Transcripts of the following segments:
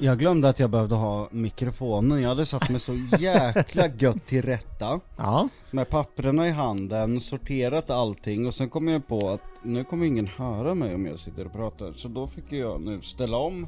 Jag glömde att jag behövde ha mikrofonen, jag hade satt mig så jäkla gött till rätta. Ja, Med papperna i handen, sorterat allting. Och sen kom jag på att nu kommer ingen höra mig om jag sitter och pratar. Så då fick jag nu ställa om.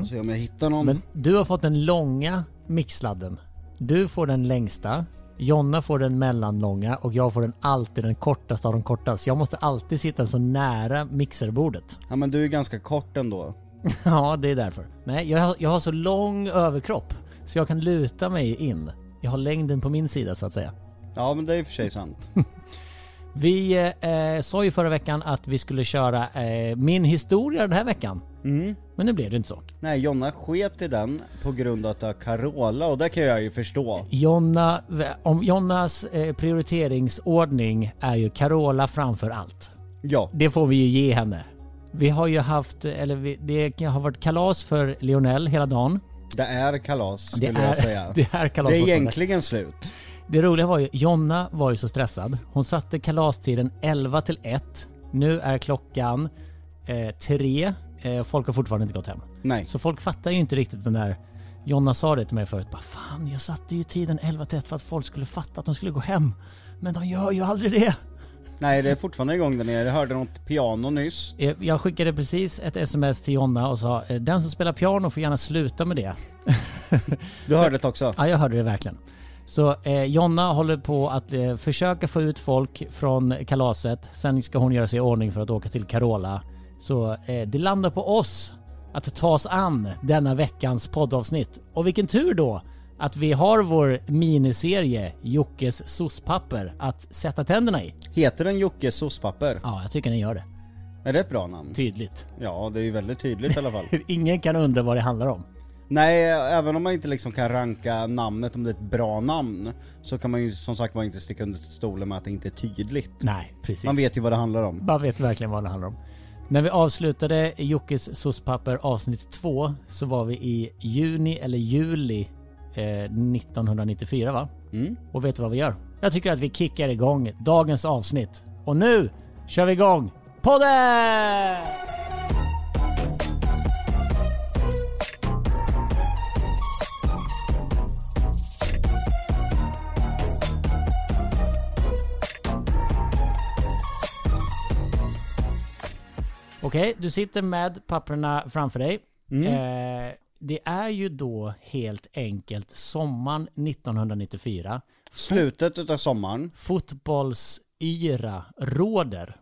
Och se om jag hittar någon. Men du har fått den långa mixladden. Du får den längsta, Jonna får den mellanlånga. Och jag får den alltid den kortaste av de kortaste. Jag måste alltid sitta så nära mixerbordet. Ja men du är ganska kort ändå Ja, det är därför. Nej, jag har, jag har så lång överkropp så jag kan luta mig in. Jag har längden på min sida så att säga. Ja men det är i och för sig sant Vi eh, sa ju förra veckan att vi skulle köra eh, min historia den här veckan. mm. Men nu blev det inte så. Nej Jonna sket i den på grund av att det är Carola och det kan jag ju förstå Jonna, om Jonnas eh, prioriteringsordning är ju Carola framför allt. Ja, Det får vi ju ge henne. Vi har ju haft, eller vi, det har varit kalas för Lionel hela dagen. det är kalas Det skulle är, jag säga det är kalas Det är egentligen slut Det roliga var ju, Jonna var ju så stressad. Hon satte kalastiden 11 till 1. Nu är klockan eh, 3. Eh, folk har fortfarande inte gått hem. Nej Så folk fattar ju inte riktigt den där... Jonna sa det till mig förut. Bara, Fan, jag satte ju tiden 11 till 1 för att folk skulle fatta att de skulle gå hem. Men de gör ju aldrig det. Nej det är fortfarande igång där nere, jag hörde något piano nyss Eh, Jag skickade precis ett sms till Jonna och sa eh, den som spelar piano får gärna sluta med det. Du hörde det också? Ja, jag hörde det verkligen. Så eh, Jonna håller på att eh, försöka få ut folk från kalaset. Sen ska hon göra sig i ordning för att åka till Carola. Så eh, det landar på oss att ta oss an denna veckans poddavsnitt. Och vilken tur då att vi har vår miniserie Jockes sospapper att sätta tänderna i. Heter den Jocke Sospapper? Ja, jag tycker den gör det. Är det ett bra namn? Tydligt. Ja, det är ju väldigt tydligt i alla fall. Ingen kan undra vad det handlar om. Nej, även om man inte liksom kan ranka namnet om det är ett bra namn så kan man ju som sagt var inte sticka under stolen med att det inte är tydligt. Nej, precis. Man vet ju vad det handlar om. Man vet verkligen vad det handlar om. När vi avslutade Jockes sospapper avsnitt 2 så var vi i juni eller juli 1994 va? Mm. Och vet du vad vi gör? Jag tycker att vi kickar igång dagens avsnitt. Och nu kör vi igång podden! Okej, du sitter med papperna framför dig. Eh, det är ju då helt enkelt sommaren 1994. Slutet utav sommaren. Fotbollsyra råder.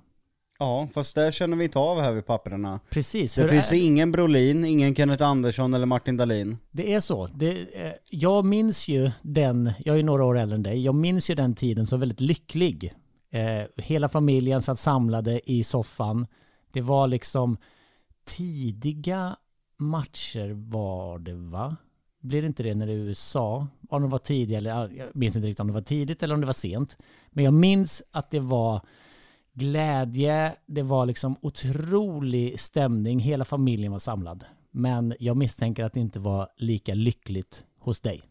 Ja, fast det känner vi inte av här vid papperna. Precis. Det finns är, ingen Brolin, ingen Kenneth Andersson eller Martin Dahlin. det är så. Det, eh, jag minns ju den, jag är några år äldre än dig, jag minns ju den tiden som väldigt lycklig. Eh, hela familjen satt samlade i soffan. Det var liksom tidiga matcher var det va? Blir det inte det när det är USA? Om det var tidigt eller jag minns inte riktigt om det var tidigt eller om det var sent. Men jag minns att det var glädje, det var liksom otrolig stämning, hela familjen var samlad. Men jag misstänker att det inte var lika lyckligt hos dig.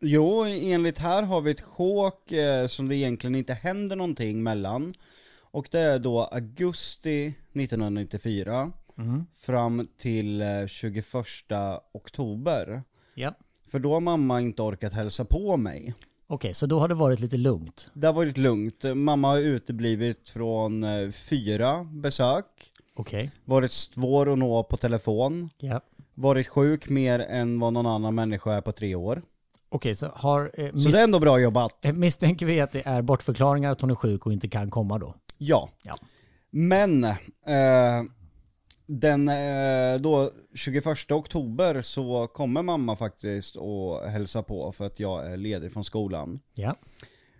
Jo, enligt här har vi ett sjok eh, som det egentligen inte händer någonting mellan. Och det är då augusti 1994 fram till eh, 21 oktober. Ja. För då har mamma inte orkat hälsa på mig. Okej, så då har det varit lite lugnt. Det har varit lugnt. Mamma har uteblivit från eh, fyra besök. Okej. Varit svår att nå på telefon. Ja. Varit sjuk mer än vad någon annan människa är på tre år. Okej, så har... Eh, Så det är ändå bra jobbat. eh, misstänker vi att det är bortförklaringar att hon är sjuk och inte kan komma då? Ja. Ja. Men, eh, den eh, då 21 oktober så kommer mamma faktiskt och hälsa på för att jag är ledig från skolan. Ja.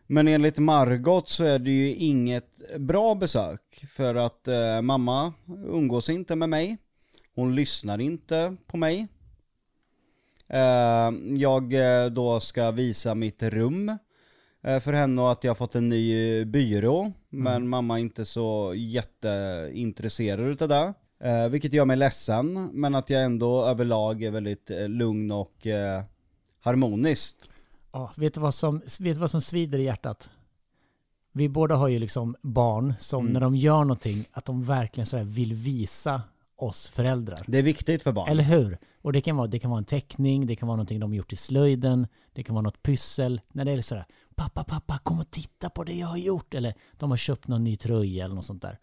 Men enligt Margot så är det ju inget bra besök för att eh, mamma umgås inte med mig. Hon lyssnar inte på mig. Eh, jag då ska visa mitt rum eh, för henne och att jag har fått en ny byrå men mamma är inte så jätteintresserad utav det. Eh, vilket gör mig ledsen, men att jag ändå överlag är väldigt eh, lugn och eh, harmonisk. Ja, vet, du vad som, vet du vad som svider i hjärtat? Vi båda har ju liksom barn som Mm. när de gör någonting, att de verkligen så här vill visa oss föräldrar. Det är viktigt för barn. Eller hur? Och det kan, vara, det kan vara en teckning, det kan vara någonting de gjort i slöjden, det kan vara något pyssel. När det är sådär, pappa, pappa, kom och titta på det jag har gjort. Eller de har köpt någon ny tröja eller något sånt där.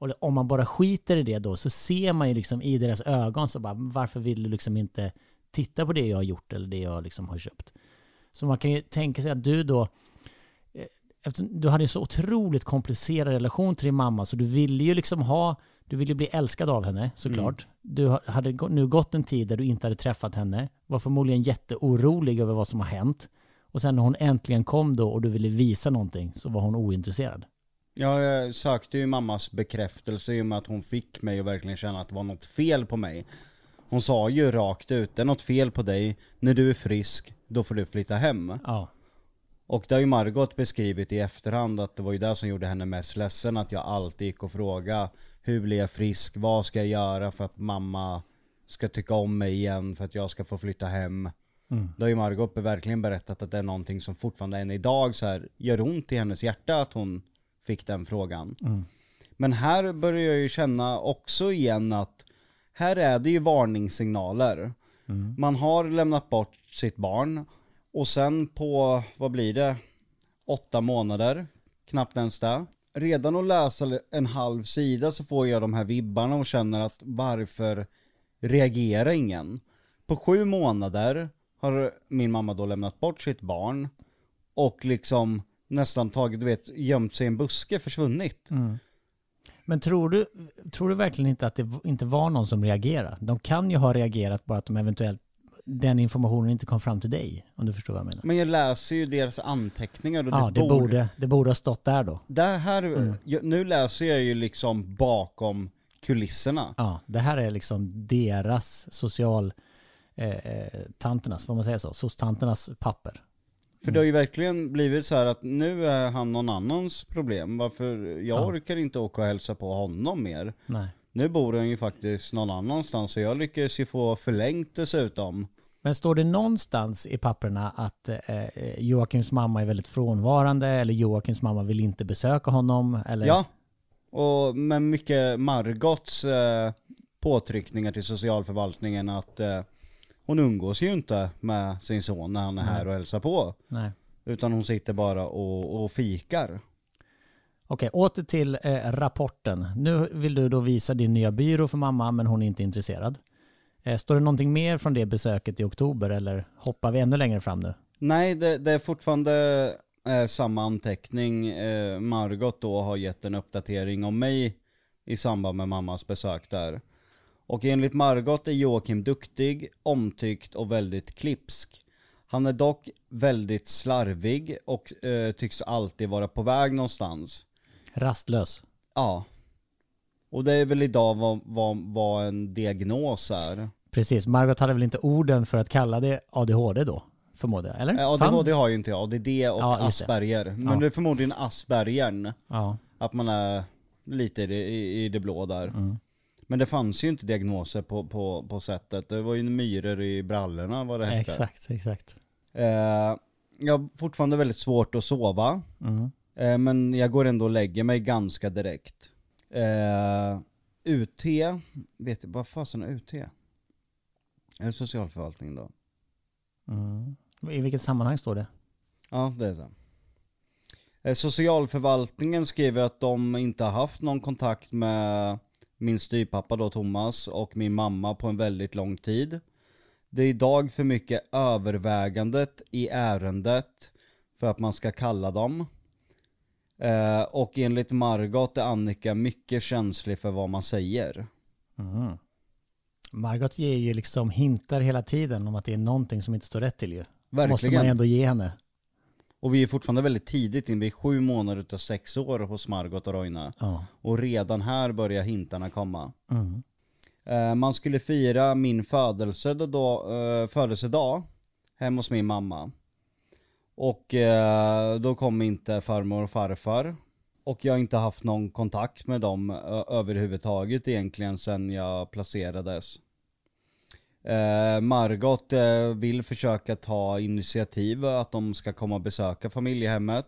Och om man bara skiter i det då så ser man ju liksom i deras ögon så bara, varför vill du liksom inte titta på det jag har gjort eller det jag liksom har köpt? Så man kan ju tänka sig att du då, eh, eftersom du hade en så otroligt komplicerad relation till din mamma så du ville ju liksom ha, du ville bli älskad av henne såklart. Du ha- hade nu gått en tid där du inte hade träffat henne, var förmodligen jätteorolig över vad som har hänt. Och sen när hon äntligen kom då och du ville visa någonting så var hon ointresserad. Ja, jag sökte ju mammas bekräftelse i och med att hon fick mig att verkligen känna att det var något fel på mig. Hon sa ju rakt ut, det är något fel på dig, när du är frisk, då får du flytta hem. Ja, Och det har ju Margot beskrivit i efterhand att det var ju det som gjorde henne mest ledsen, att jag alltid gick och frågade hur blir jag frisk, vad ska jag göra för att mamma ska tycka om mig igen, för att jag ska få flytta hem. Mm. Då har ju Margot verkligen berättat att det är någonting som fortfarande än idag så här gör ont i hennes hjärta att hon fick den frågan. Mm. Men här börjar jag ju känna också igen att här är det ju varningssignaler. Mm. Man har lämnat bort sitt barn och sen på, vad blir det, åtta månader, knappt ens det. Redan att läsa en halv sida så får jag de här vibbarna och känner att varför reagerar ingen? På sju månader har min mamma då lämnat bort sitt barn och liksom nästan tagit, du vet, gömt sig i en buske, försvunnit. Mm. Men tror du, tror du verkligen inte att det inte var någon som reagerade? De kan ju ha reagerat bara att de eventuellt den informationen inte kom fram till dig, om du förstår vad jag menar. Men jag läser ju deras anteckningar och Ja, det borde, det borde ha stått där då. Det här, jag, nu läser jag ju liksom bakom kulisserna. Ja, det här är liksom deras social eh, eh, tanternas, får man säga så, soc-tanternas papper. För det har ju verkligen blivit så här att nu är han någon annans problem. Varför, jag Ja. orkar inte åka och hälsa på honom mer. Nej. Nu bor han ju faktiskt någon annanstans så jag lyckas ju få förlängt dessutom. Men står det någonstans i papperna att eh, Joakims mamma är väldigt frånvarande eller Joakims mamma vill inte besöka honom? Eller? Ja, och med mycket Margots eh, påtryckningar till socialförvaltningen att eh, hon umgås ju inte med sin son när han är här och hälsar på. Nej. Utan hon sitter bara och, och fikar. Okej, åter till eh, rapporten. Nu vill du då visa din nya byrå för mamma, men hon är inte intresserad. Eh, står det någonting mer från det besöket i oktober eller hoppar vi ännu längre fram nu? Nej, det, det är fortfarande eh, samma anteckning. Eh, Margot då har gett en uppdatering om mig i samband med mammas besök där. Och enligt Margot är Joakim duktig, omtyckt och väldigt klipsk. Han är dock väldigt slarvig och eh, tycks alltid vara på väg någonstans. Rastlös. Ja. Och det är väl idag vad, vad, vad en diagnos är. Precis, Margot hade väl inte orden för att kalla det ADHD då, förmodar jag? Eller? Eh, Fan. ADHD har ju inte jag, ADD och Ja, just det. Asperger. Men Ja. det är förmodligen Aspergern. Ja. Att man är lite i, i det blå där. Mm. Men det fanns ju inte diagnoser på, på, på sättet. Det var ju myror i brallorna vad det hette. Exakt, exakt. Eh, jag har fortfarande väldigt svårt att sova. Mm. Eh, men jag går ändå och lägger mig ganska direkt. Eh, UT, vet du, vad fasen är UT? Är det socialförvaltningen då? Mm. I vilket sammanhang står det? Ja, det är det. Eh, Socialförvaltningen skriver att de inte har haft någon kontakt med min styvpappa då Thomas och min mamma på en väldigt lång tid. Det är idag för mycket övervägandet i ärendet för att man ska kalla dem. Eh, och enligt Margot är Annika mycket känslig för vad man säger. Mm. Margot ger ju liksom hintar hela tiden om att det är någonting som inte står rätt till ju. Måste man Verkligen. ändå ge henne. Och vi är fortfarande väldigt tidigt in, vi är sju månader utav sex år hos Margot och Roina. Ja. Och redan här börjar hintarna komma. Mm. Eh, man skulle fira min födelse då, då, eh, födelsedag hemma hos min mamma. Och eh, då kom inte farmor och farfar. Och jag har inte haft någon kontakt med dem överhuvudtaget egentligen sen jag placerades. Eh, Margot eh, vill försöka ta initiativ att de ska komma och besöka familjehemmet.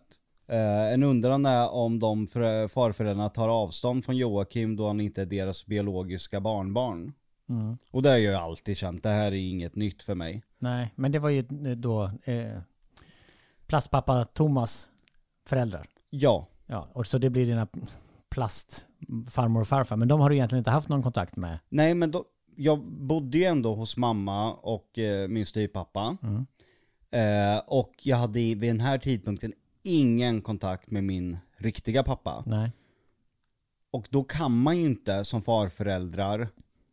Eh, en undran är om de för, farföräldrarna tar avstånd från Joakim då han inte är deras biologiska barnbarn. Mm. Och det har jag ju alltid känt, det här är inget nytt för mig. Nej, men det var ju då eh, plastpappa Thomas föräldrar. Ja, Ja, och så det blir dina plastfarmor och farfar. Men de har du egentligen inte haft någon kontakt med. nej men då, jag bodde ju ändå hos mamma och eh, min styvpappa. Mm. Eh, och jag hade i- vid den här tidpunkten ingen kontakt med min riktiga pappa. Nej. Och då kan man ju inte som farföräldrar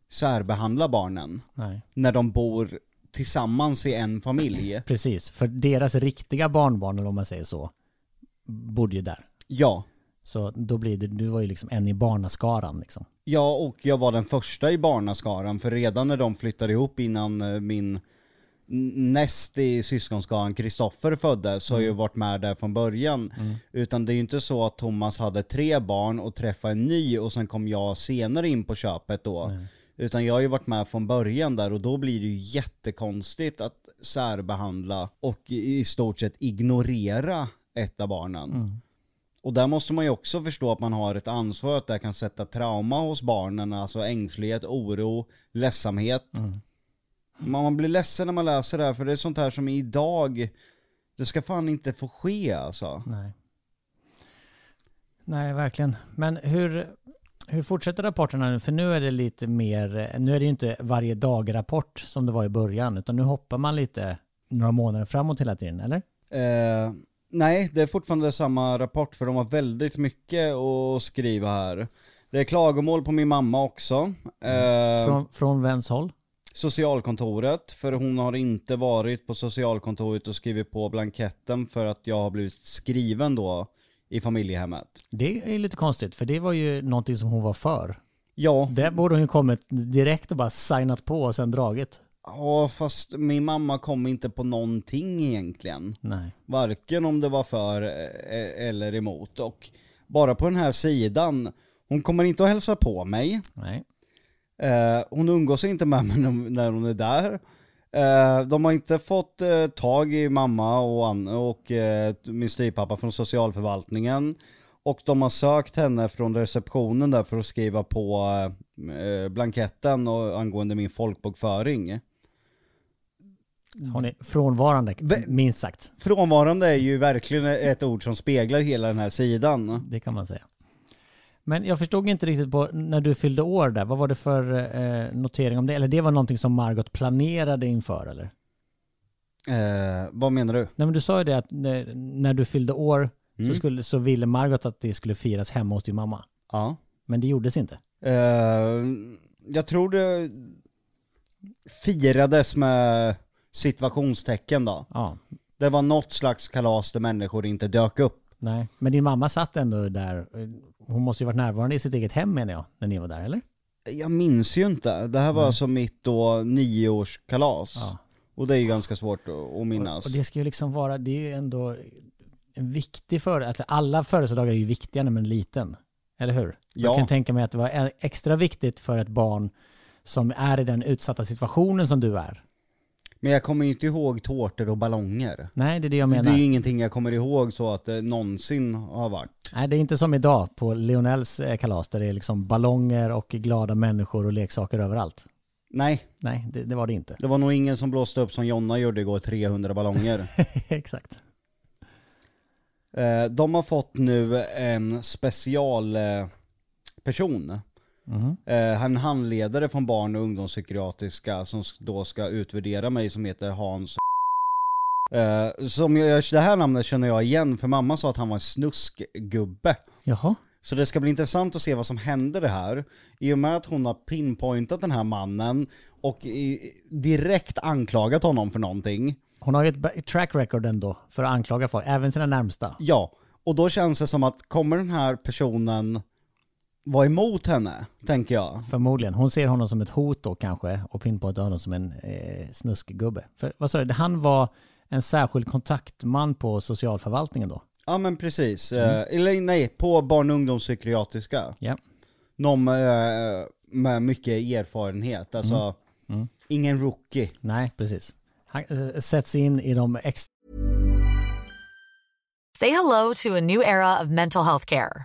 särbehandla barnen Nej. när de bor tillsammans i en familj. Precis, för deras riktiga barnbarn, eller om man säger så, bodde ju där. Ja. Så då blir det, du var ju liksom en i barnaskaran liksom. Ja, och jag var den första i barnaskaran, för redan när de flyttade ihop innan eh, min näst i syskonskaran, Kristoffer, föddes, så har jag ju varit med där från början. Utan det är ju inte så att Thomas hade tre barn och träffade en ny och sen kom jag senare in på köpet då. Utan jag har ju varit med från början där och då blir det ju jättekonstigt att särbehandla och i stort sett ignorera ett av barnen. Och där måste man ju också förstå att man har ett ansvar att det kan sätta trauma hos barnen, alltså ängslighet, oro, ledsamhet. Man man blir ledsen när man läser det här, för det är sånt här som idag, det ska fan inte få ske alltså. Nej. Nej, verkligen. Men hur, hur fortsätter rapporterna nu? För nu är det lite mer, nu är det ju inte varje dag-rapport som det var i början, utan nu hoppar man lite några månader framåt hela tiden, eller? Eh, nej, det är fortfarande samma rapport, för de har väldigt mycket att skriva här. Det är klagomål på min mamma också. Eh, Från, från vems håll? socialkontoret, för hon har inte varit på socialkontoret och skrivit på blanketten för att jag har blivit skriven då i familjehemmet. Det är lite konstigt, för det var ju någonting som hon var för. Ja, Det borde hon ju kommit direkt och bara signat på och sen dragit. Ja, fast min mamma kom inte på någonting egentligen. Nej. Varken om det var för eh, eller emot. Och bara på den här sidan, hon kommer inte att hälsa på mig. Nej. Eh, hon umgås inte med mig när- hon är där. Eh, de har inte fått eh, tag i mamma och, an- och eh, min styvpappa från socialförvaltningen. Och de har sökt henne från receptionen där för att skriva på eh, blanketten och, angående min folkbokföring. Hon är frånvarande, minst sagt. Frånvarande är ju verkligen ett ord som speglar hela den här sidan. Det kan man säga. Men jag förstod inte riktigt på när du fyllde år där, vad var det för eh, notering om det? Eller det var någonting som Margot planerade inför eller? Eh, vad menar du? Nej men du sa ju det att när, när du fyllde år så, Mm. skulle, så ville Margot att det skulle firas hemma hos din mamma. Ja. Men det gjordes inte. Eh, jag tror det firades med situationstecken då. Ja, Det var något slags kalas där människor inte dök upp. nej. Men din mamma satt ändå där. Hon måste ju varit närvarande i sitt eget hem menar jag, när ni var där eller? Jag minns ju inte. Det här var Nej. alltså mitt då nioårskalas. Ja. Och det är ju ganska svårt att, minnas. Och det ska ju liksom vara, det är ju ändå en viktig för alltså alla födelsedagar är ju viktiga när man är liten. Eller hur? Ja. Jag kan tänka mig att det var extra viktigt för ett barn som är i den utsatta situationen som du är. Men jag kommer ju inte ihåg tårtor och ballonger. Nej, det är det jag Det menar. är ju ingenting jag kommer ihåg så att det någonsin har varit. Nej, det är inte som idag på Lionels eh, kalas där det är liksom ballonger och glada människor och leksaker överallt. Nej, Nej, det, det var det inte. det var nog ingen som blåste upp som Jonna gjorde igår, 300 ballonger. Exakt. Eh, de har fått nu en specialperson. Eh, person. Mhm. Eh, en handledare från barn och ungdomspsykiatriska som då ska utvärdera mig som heter Hans eh, som jag, Det här namnet känner jag igen för mamma sa att han var en snuskgubbe. Jaha. Så det ska bli intressant att se vad som händer det här. I och med att hon har pinpointat den här mannen och i, direkt anklagat honom för någonting. Hon har ju ett track record ändå för att anklaga folk, även sina närmsta. Ja, och då känns det som att kommer den här personen vara emot henne, tänker jag. Förmodligen. Hon ser honom som ett hot då kanske och pinpointar honom som en eh, snuskgubbe. För vad sa du, han var en särskild kontaktman på socialförvaltningen då? Ja men precis, eh, eller nej, på barn och ungdomspsykiatriska. Ja. Någon med, med mycket erfarenhet, alltså Mm. ingen rookie. Nej, precis. Han eh, sätts in i de extra Say hello to a new era of mental health care.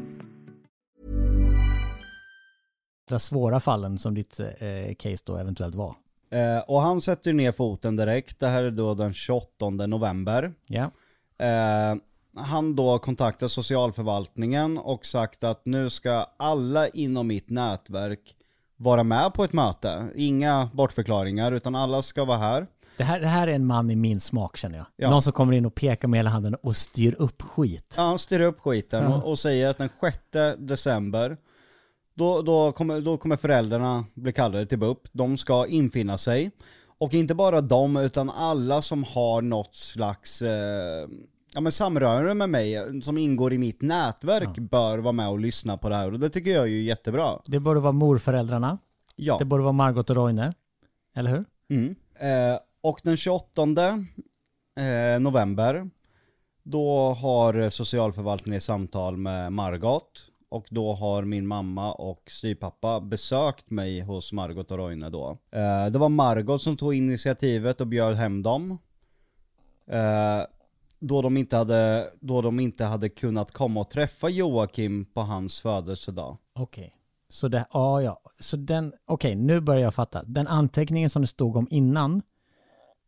svåra fallen som ditt eh, case då eventuellt var. Eh, och han sätter ner foten direkt, det här är då den 28 november. Ja. Eh, han då kontaktar socialförvaltningen och sagt att nu ska alla inom mitt nätverk vara med på ett möte. Inga bortförklaringar, utan alla ska vara här. Det här, det här är en man i min smak känner jag. Ja. Någon som kommer in och pekar med hela handen och styr upp skit. Ja, han styr upp skiten Ja. och, och säger att den 6 december, då, då, kommer, då kommer föräldrarna bli kallade till BUP. De ska infinna sig. Och inte bara de, utan alla som har något slags eh, ja, men samröre med mig, som ingår i mitt nätverk, bör vara med och lyssna på det här. Och det tycker jag är ju jättebra. Det borde vara morföräldrarna. Ja. Det borde vara Margot och Roine. Eller hur? Mm. Eh, och den 28 eh, november, då har socialförvaltningen samtal med Margot. Och då har min mamma och styvpappa besökt mig hos Margot och Roine då. Eh, det var Margot som tog initiativet och bjöd hem dem. Eh, då, de inte hade, då de inte hade kunnat komma och träffa Joakim på hans födelsedag. Okej. Så det, ja ja. Så den, okej nu börjar jag fatta. Den anteckningen som det stod om innan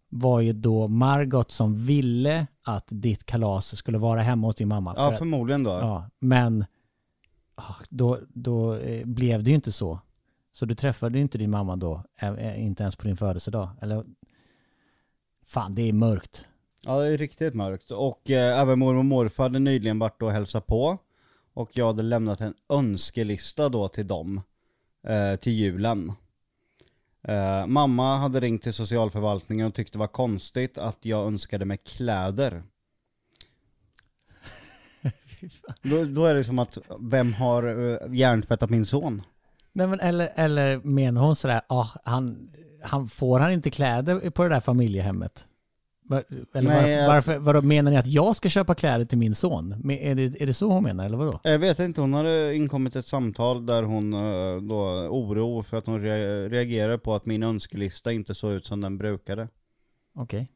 var ju då Margot som ville att ditt kalas skulle vara hemma hos din mamma. Ja, För förmodligen då. ja men Ah, då, då eh, blev det ju inte så. Så du träffade ju inte din mamma då, inte ens på din födelsedag. Eller fan, det är mörkt. Ja det är riktigt mörkt. Och eh, även mormor och morfar hade nyligen varit och hälsat på. Och jag hade lämnat en önskelista då till dem. Eh, till julen. Eh, mamma hade ringt till socialförvaltningen och tyckte det var konstigt att jag önskade mig kläder då, då är det som att, vem har uh, hjärntvättat min son? Nej men eller, eller menar hon sådär, ah, han, han, får han inte kläder på det där familjehemmet? Var, eller Nej, varför, varför, vadå, menar ni att jag ska köpa kläder till min son? Men Är det, är det så hon menar eller vadå? Jag vet inte, hon hade inkommit ett samtal där hon eh, då oro för att hon re- reagerar på att min önskelista inte såg ut som den brukade. Okej.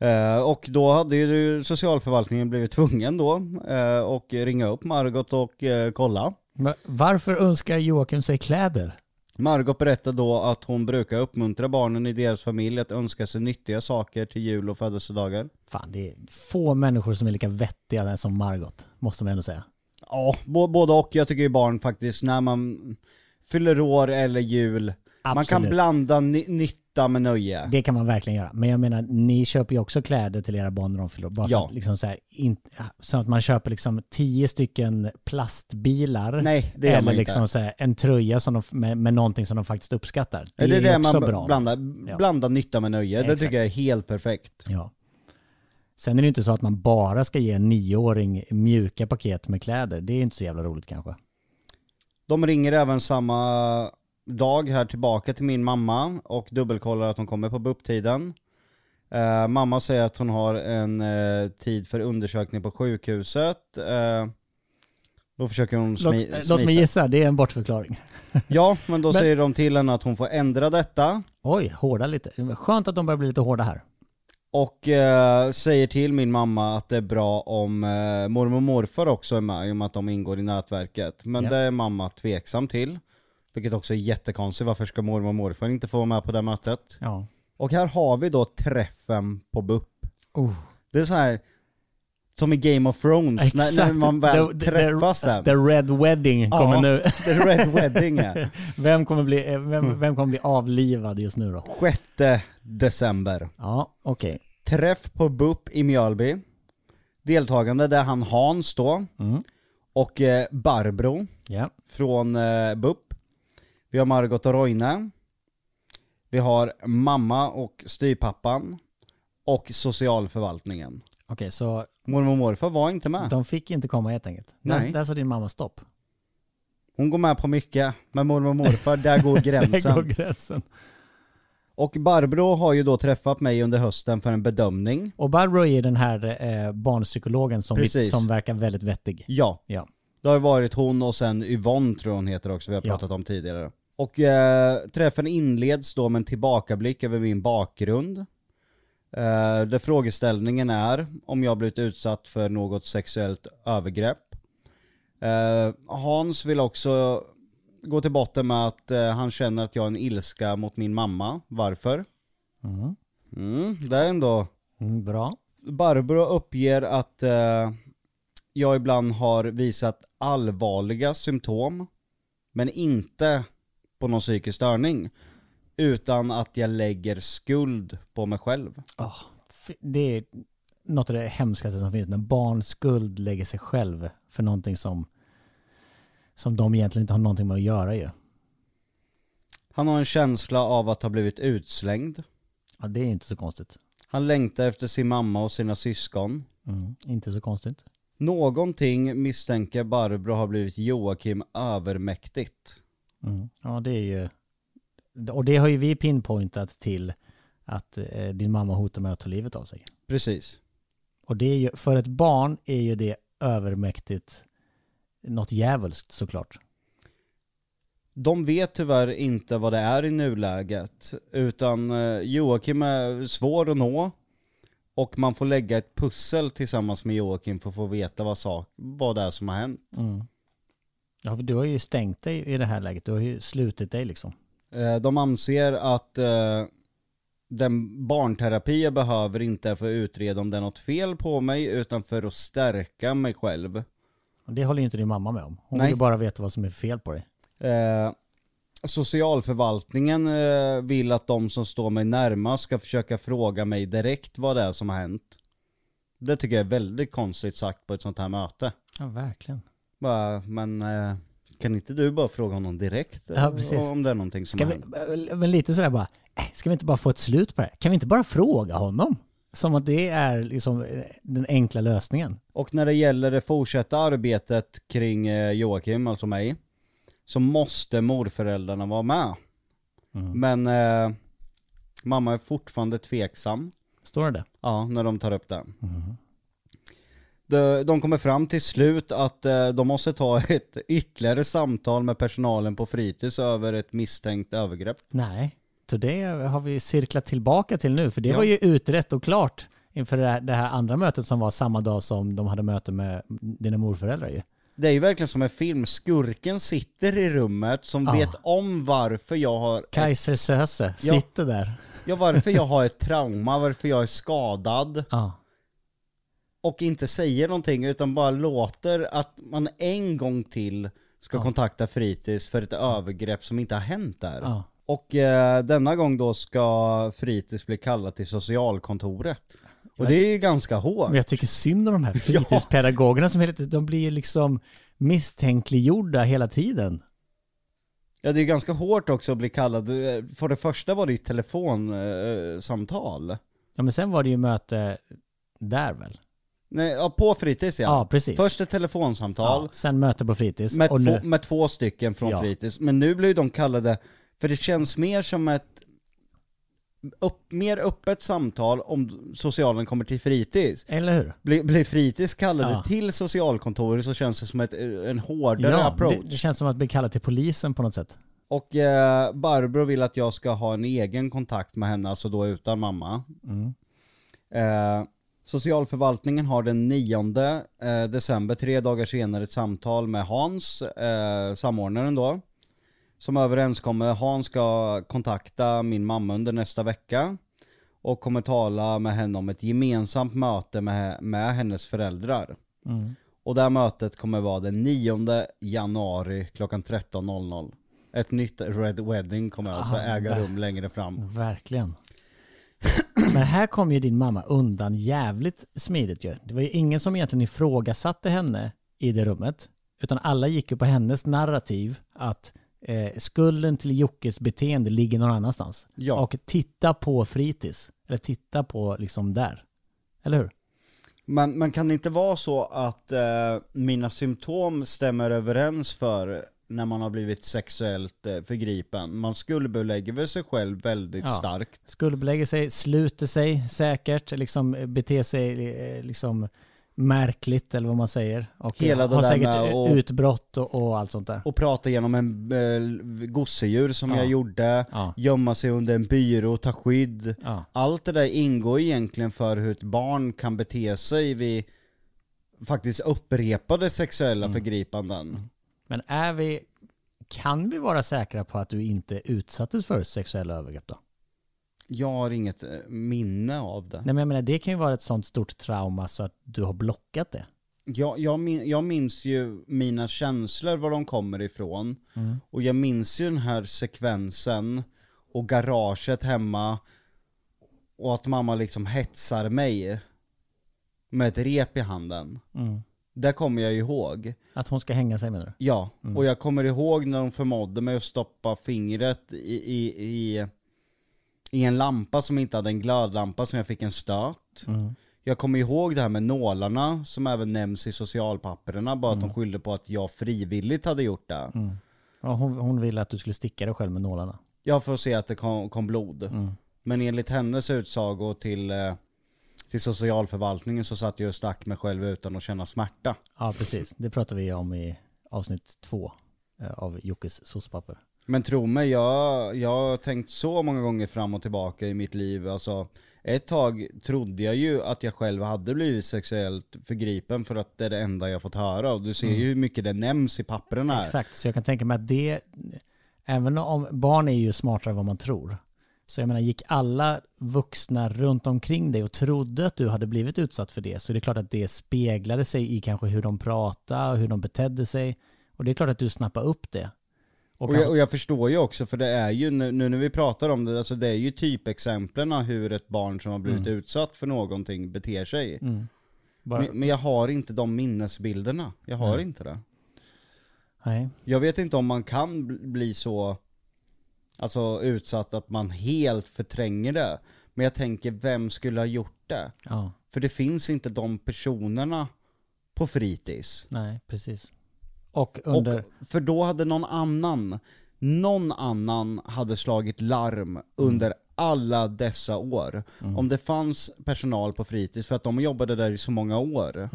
Eh, och då hade ju socialförvaltningen blivit tvungen då eh, och ringa upp Margot och eh, kolla. Men Varför önskar Joakim sig kläder? Margot berättade då att hon brukar uppmuntra barnen i deras familj att önska sig nyttiga saker till jul och födelsedagar. Fan, det är få människor som är lika vettiga som Margot, måste man ändå säga. Ja, både och. Jag tycker ju barn faktiskt, när man fyller år eller jul, man kan Absolut. blanda ny- nytta med nöje. Det kan man verkligen göra. Men jag menar, ni köper ju också kläder till era barn när de fyller år. Bara Ja. att liksom så, här, in, så att man köper liksom tio stycken plastbilar. Nej, det gör eller man inte. liksom så här, en tröja som de, med, med någonting som de faktiskt uppskattar. Det, Det är det också man bra. blandar, Ja. blanda nytta med nöje. Det Exakt. tycker jag är helt perfekt. Ja. Sen är det inte så att man bara ska ge en nioåring mjuka paket med kläder. Det är inte så jävla roligt kanske. De ringer även samma dag här tillbaka till min mamma och dubbelkollar att hon kommer på BUP-tiden. Eh, mamma säger att hon har en eh, tid för undersökning på sjukhuset. Eh, då försöker hon Låt, smi- låt mig smita. gissa, det är en bortförklaring. Ja, men då Men- säger de till henne att hon får ändra detta. Oj, hårda lite. Skönt att de börjar bli lite hårda här. Och eh, säger till min mamma att det är bra om eh, mormor och morfar också är med, i och med att de ingår i nätverket. Men Ja. det är mamma tveksam till. Vilket också är jättekonstigt, varför ska mormor och morfar inte få vara med på det mötet? Ja. Och här har vi då träffen på BUP. Oh. Det är så här som i Game of Thrones, när, när man väl The- the- träffas sen. The Red Wedding kommer Ja. nu. The Red Wedding är. Vem kommer, bli, eh, Mm. vem, vem kommer bli avlivad just nu då? 6 december. Ja, okej. Träff på BUP i Mjölby. Deltagande där han Hans då. Mm. Och eh, Barbro Ja. från eh, BUP. Vi har Margot och Roine. Vi har mamma och styrpappan. Och socialförvaltningen. Okej, så Mormor och morfar var inte med. de fick inte komma helt enkelt? Nej. Där, där sa din mamma stopp. Hon går med på mycket, men mormor och morfar, där går gränsen. Där går gränsen. Och Barbro har ju då träffat mig under hösten för en bedömning. Och Barbro är den här eh, barnpsykologen som, vi, Precis. som verkar väldigt vettig. Ja, Ja. det har ju varit hon och sen Yvonne tror jag hon heter också, vi har Ja. pratat om tidigare. Och eh, träffen inleds då med en tillbakablick över min bakgrund. Eh, där frågeställningen är om jag blivit utsatt för något sexuellt övergrepp. Eh, Hans vill också gå till botten med att eh, han känner att jag har en ilska mot min mamma. Varför? Mm. Mm, det är ändå... Mm, bra. Barbro uppger att eh, jag ibland har visat allvarliga symptom, men inte på någon psykisk störning, utan att jag lägger skuld på mig själv. Oh, det är något av det hemskaste som finns, när barn skuld lägger sig själv för någonting som, som de egentligen inte har någonting med att göra ju. Han har en känsla av att ha blivit utslängd. Ja, det är inte så konstigt. Han längtar efter sin mamma och sina syskon. Mm, inte så konstigt. Någonting misstänker Barbro har blivit Joakim övermäktigt. Mm. Ja, det är ju... Och det har ju vi pinpointat till att eh, din mamma hotar med att ta livet av sig. Precis. Och det är ju, för ett barn är ju det övermäktigt något djävulskt såklart. De vet tyvärr inte vad det är i nuläget, utan eh, Joakim är svår att nå. Och man får lägga ett pussel tillsammans med Joakim för att få veta vad, sak, vad det är som har hänt. Mm. Ja, för du har ju stängt dig i det här läget. Du har ju slutit dig liksom. Eh, De anser att eh, den barnterapi jag behöver inte är för att utreda om det är något fel på mig, utan för att stärka mig själv. Det håller inte din mamma med om. Hon Nej. vill ju bara veta vad som är fel på dig. Eh, socialförvaltningen eh, vill att de som står mig närmast ska försöka fråga mig direkt vad det är som har hänt. Det tycker jag är väldigt konstigt sagt på ett sånt här möte. Ja, verkligen. Bara, men eh, kan inte du bara fråga honom direkt eh, Ja, precis. om det är någonting som Ska har vi, hänt? men lite sådär bara, äh, ska vi inte bara få ett slut på det här? Kan vi inte bara fråga honom? Som att det är liksom eh, den enkla lösningen. Och när det gäller det fortsatta arbetet kring eh, Joakim, alltså mig, så måste morföräldrarna vara med. Mm. Men eh, mamma är fortfarande tveksam. Står det? Ja, när de tar upp det. De, de kommer fram till slut att eh, de måste ta ett ytterligare samtal med personalen på fritids över ett misstänkt övergrepp. Nej, så det har vi cirklat tillbaka till nu. För det Ja. var ju utrett och klart inför det här, det här andra mötet som var samma dag som de hade möte med dina morföräldrar ju. Det är ju verkligen som en film, skurken sitter i rummet som Ja. vet om varför jag har Kaiser Söze Ja. sitter där. ja, varför jag har ett trauma, varför jag är skadad Ja. Och inte säger någonting utan bara låter att man en gång till ska Ja. kontakta fritids för ett övergrepp som inte har hänt där. Ja. Och eh, denna gång då ska fritids bli kallad till socialkontoret. Och det är ju ganska hårt. Men jag tycker synd om de här fritidspedagogerna som hela tiden, de blir ju liksom misstänkliggjorda hela tiden. Ja det är ganska hårt också att bli kallad. För det första var det ju telefonsamtal. Ja men sen var det ju möte där väl? Nej, ja, på fritids ja. Ja, precis. Först ett telefonsamtal Ja, sen möte på fritids. med, och två, nu, med två stycken från Ja. fritids. Men nu blir ju de kallade, för det känns mer som ett upp, mer öppet samtal om socialen kommer till fritids. eller hur? Blir, blir fritids kallade Ja. till socialkontoret så känns det som ett, en hårdare approach. det, det känns som att bli kallad till polisen på något sätt. Och eh, Barbro vill att jag ska ha en egen kontakt med henne, alltså då utan mamma. Mm. Eh, socialförvaltningen har den 9 eh, december, tre dagar senare, ett samtal med Hans, eh, samordnaren då. Som överenskommer, Hans ska kontakta min mamma under nästa vecka. Och kommer tala med henne om ett gemensamt möte med, med hennes föräldrar. Mm. Och det här mötet kommer vara den 9 januari klockan 13.00. Ett nytt Red Wedding kommer alltså Ah, äga rum längre fram. Verkligen. Men här kom ju din mamma undan jävligt smidigt ju. Det var ju ingen som egentligen ifrågasatte henne i det rummet. Utan alla gick ju på hennes narrativ att eh, skulden till Jockes beteende ligger någon annanstans. Ja. Och titta på fritids. Eller titta på liksom där. Eller hur? Men, men kan det inte vara så att eh, mina symptom stämmer överens för när man har blivit sexuellt eh, förgripen? Man skuldbelägger väl sig själv väldigt Ja. starkt? Skuldbelägger sig, sluter sig säkert, liksom beter sig eh, liksom märkligt eller vad man säger. Och eh, Hela det har säkert eh, att- utbrott och, och allt sånt där. Och prata genom en eh, gosedjur som Ja. jag gjorde, Ja. gömma sig under en byrå, ta skydd. Ja. Allt det där ingår egentligen för hur ett barn kan bete sig vid faktiskt upprepade sexuella Mm. förgripanden. Men är vi, kan vi vara säkra på att du inte utsattes för sexuella övergrepp då? Jag har inget eh, minne av det. Nej men jag menar det kan ju vara ett sånt stort trauma så att du har blockat det. Jag, jag, min, jag minns ju mina känslor, var de kommer ifrån. Och jag minns ju den här sekvensen och garaget hemma. Och att mamma liksom hetsar mig med ett rep i handen. Det kommer jag ihåg. Att hon ska hänga sig menar du? Ja, och jag kommer ihåg när de förmådde mig att stoppa fingret i, i, i, i en lampa som inte hade en glödlampa som jag fick en stöt. Jag kommer ihåg det här med nålarna som även nämns i socialpapperna, bara att de skyllde på att jag frivilligt hade gjort det. Ja, hon, hon ville att du skulle sticka dig själv med nålarna. Jag får se att det kom, kom blod. Men enligt hennes utsago till, eh, till socialförvaltningen så satt jag och stack mig själv utan att känna smärta. Ja precis, det pratar vi om i avsnitt två eh, av Jockes soc-papper. Men tro mig, jag, jag har tänkt så många gånger fram och tillbaka i mitt liv. Alltså, ett tag trodde jag ju att jag själv hade blivit sexuellt förgripen för att det är det enda jag fått höra. Och du ser ju hur mycket det nämns i papperna här. Exakt, så jag kan tänka mig att det, även om barn är ju smartare än vad man tror. Så jag menar, gick alla vuxna runt omkring dig och trodde att du hade blivit utsatt för det, så är det klart att det speglade sig i kanske hur de pratade och hur de betedde sig. Och det är klart att du snappar upp det. Och Och jag, och jag förstår ju också, för det är ju, nu, nu när vi pratar om det, alltså det är ju typexemplen hur ett barn som har blivit utsatt för någonting beter sig. Mm. bara, Men, men jag har inte de minnesbilderna. Jag har inte det. nej. Jag vet inte om man kan bl- bli så alltså, utsatt att man helt förtränger det. Men jag tänker, vem skulle ha gjort det? Ja, För det finns inte de personerna på fritids. nej, precis. Och under... Och för då hade någon annan, någon annan hade slagit larm under alla dessa år. Om det fanns personal på fritids, för att de jobbade där i så många år.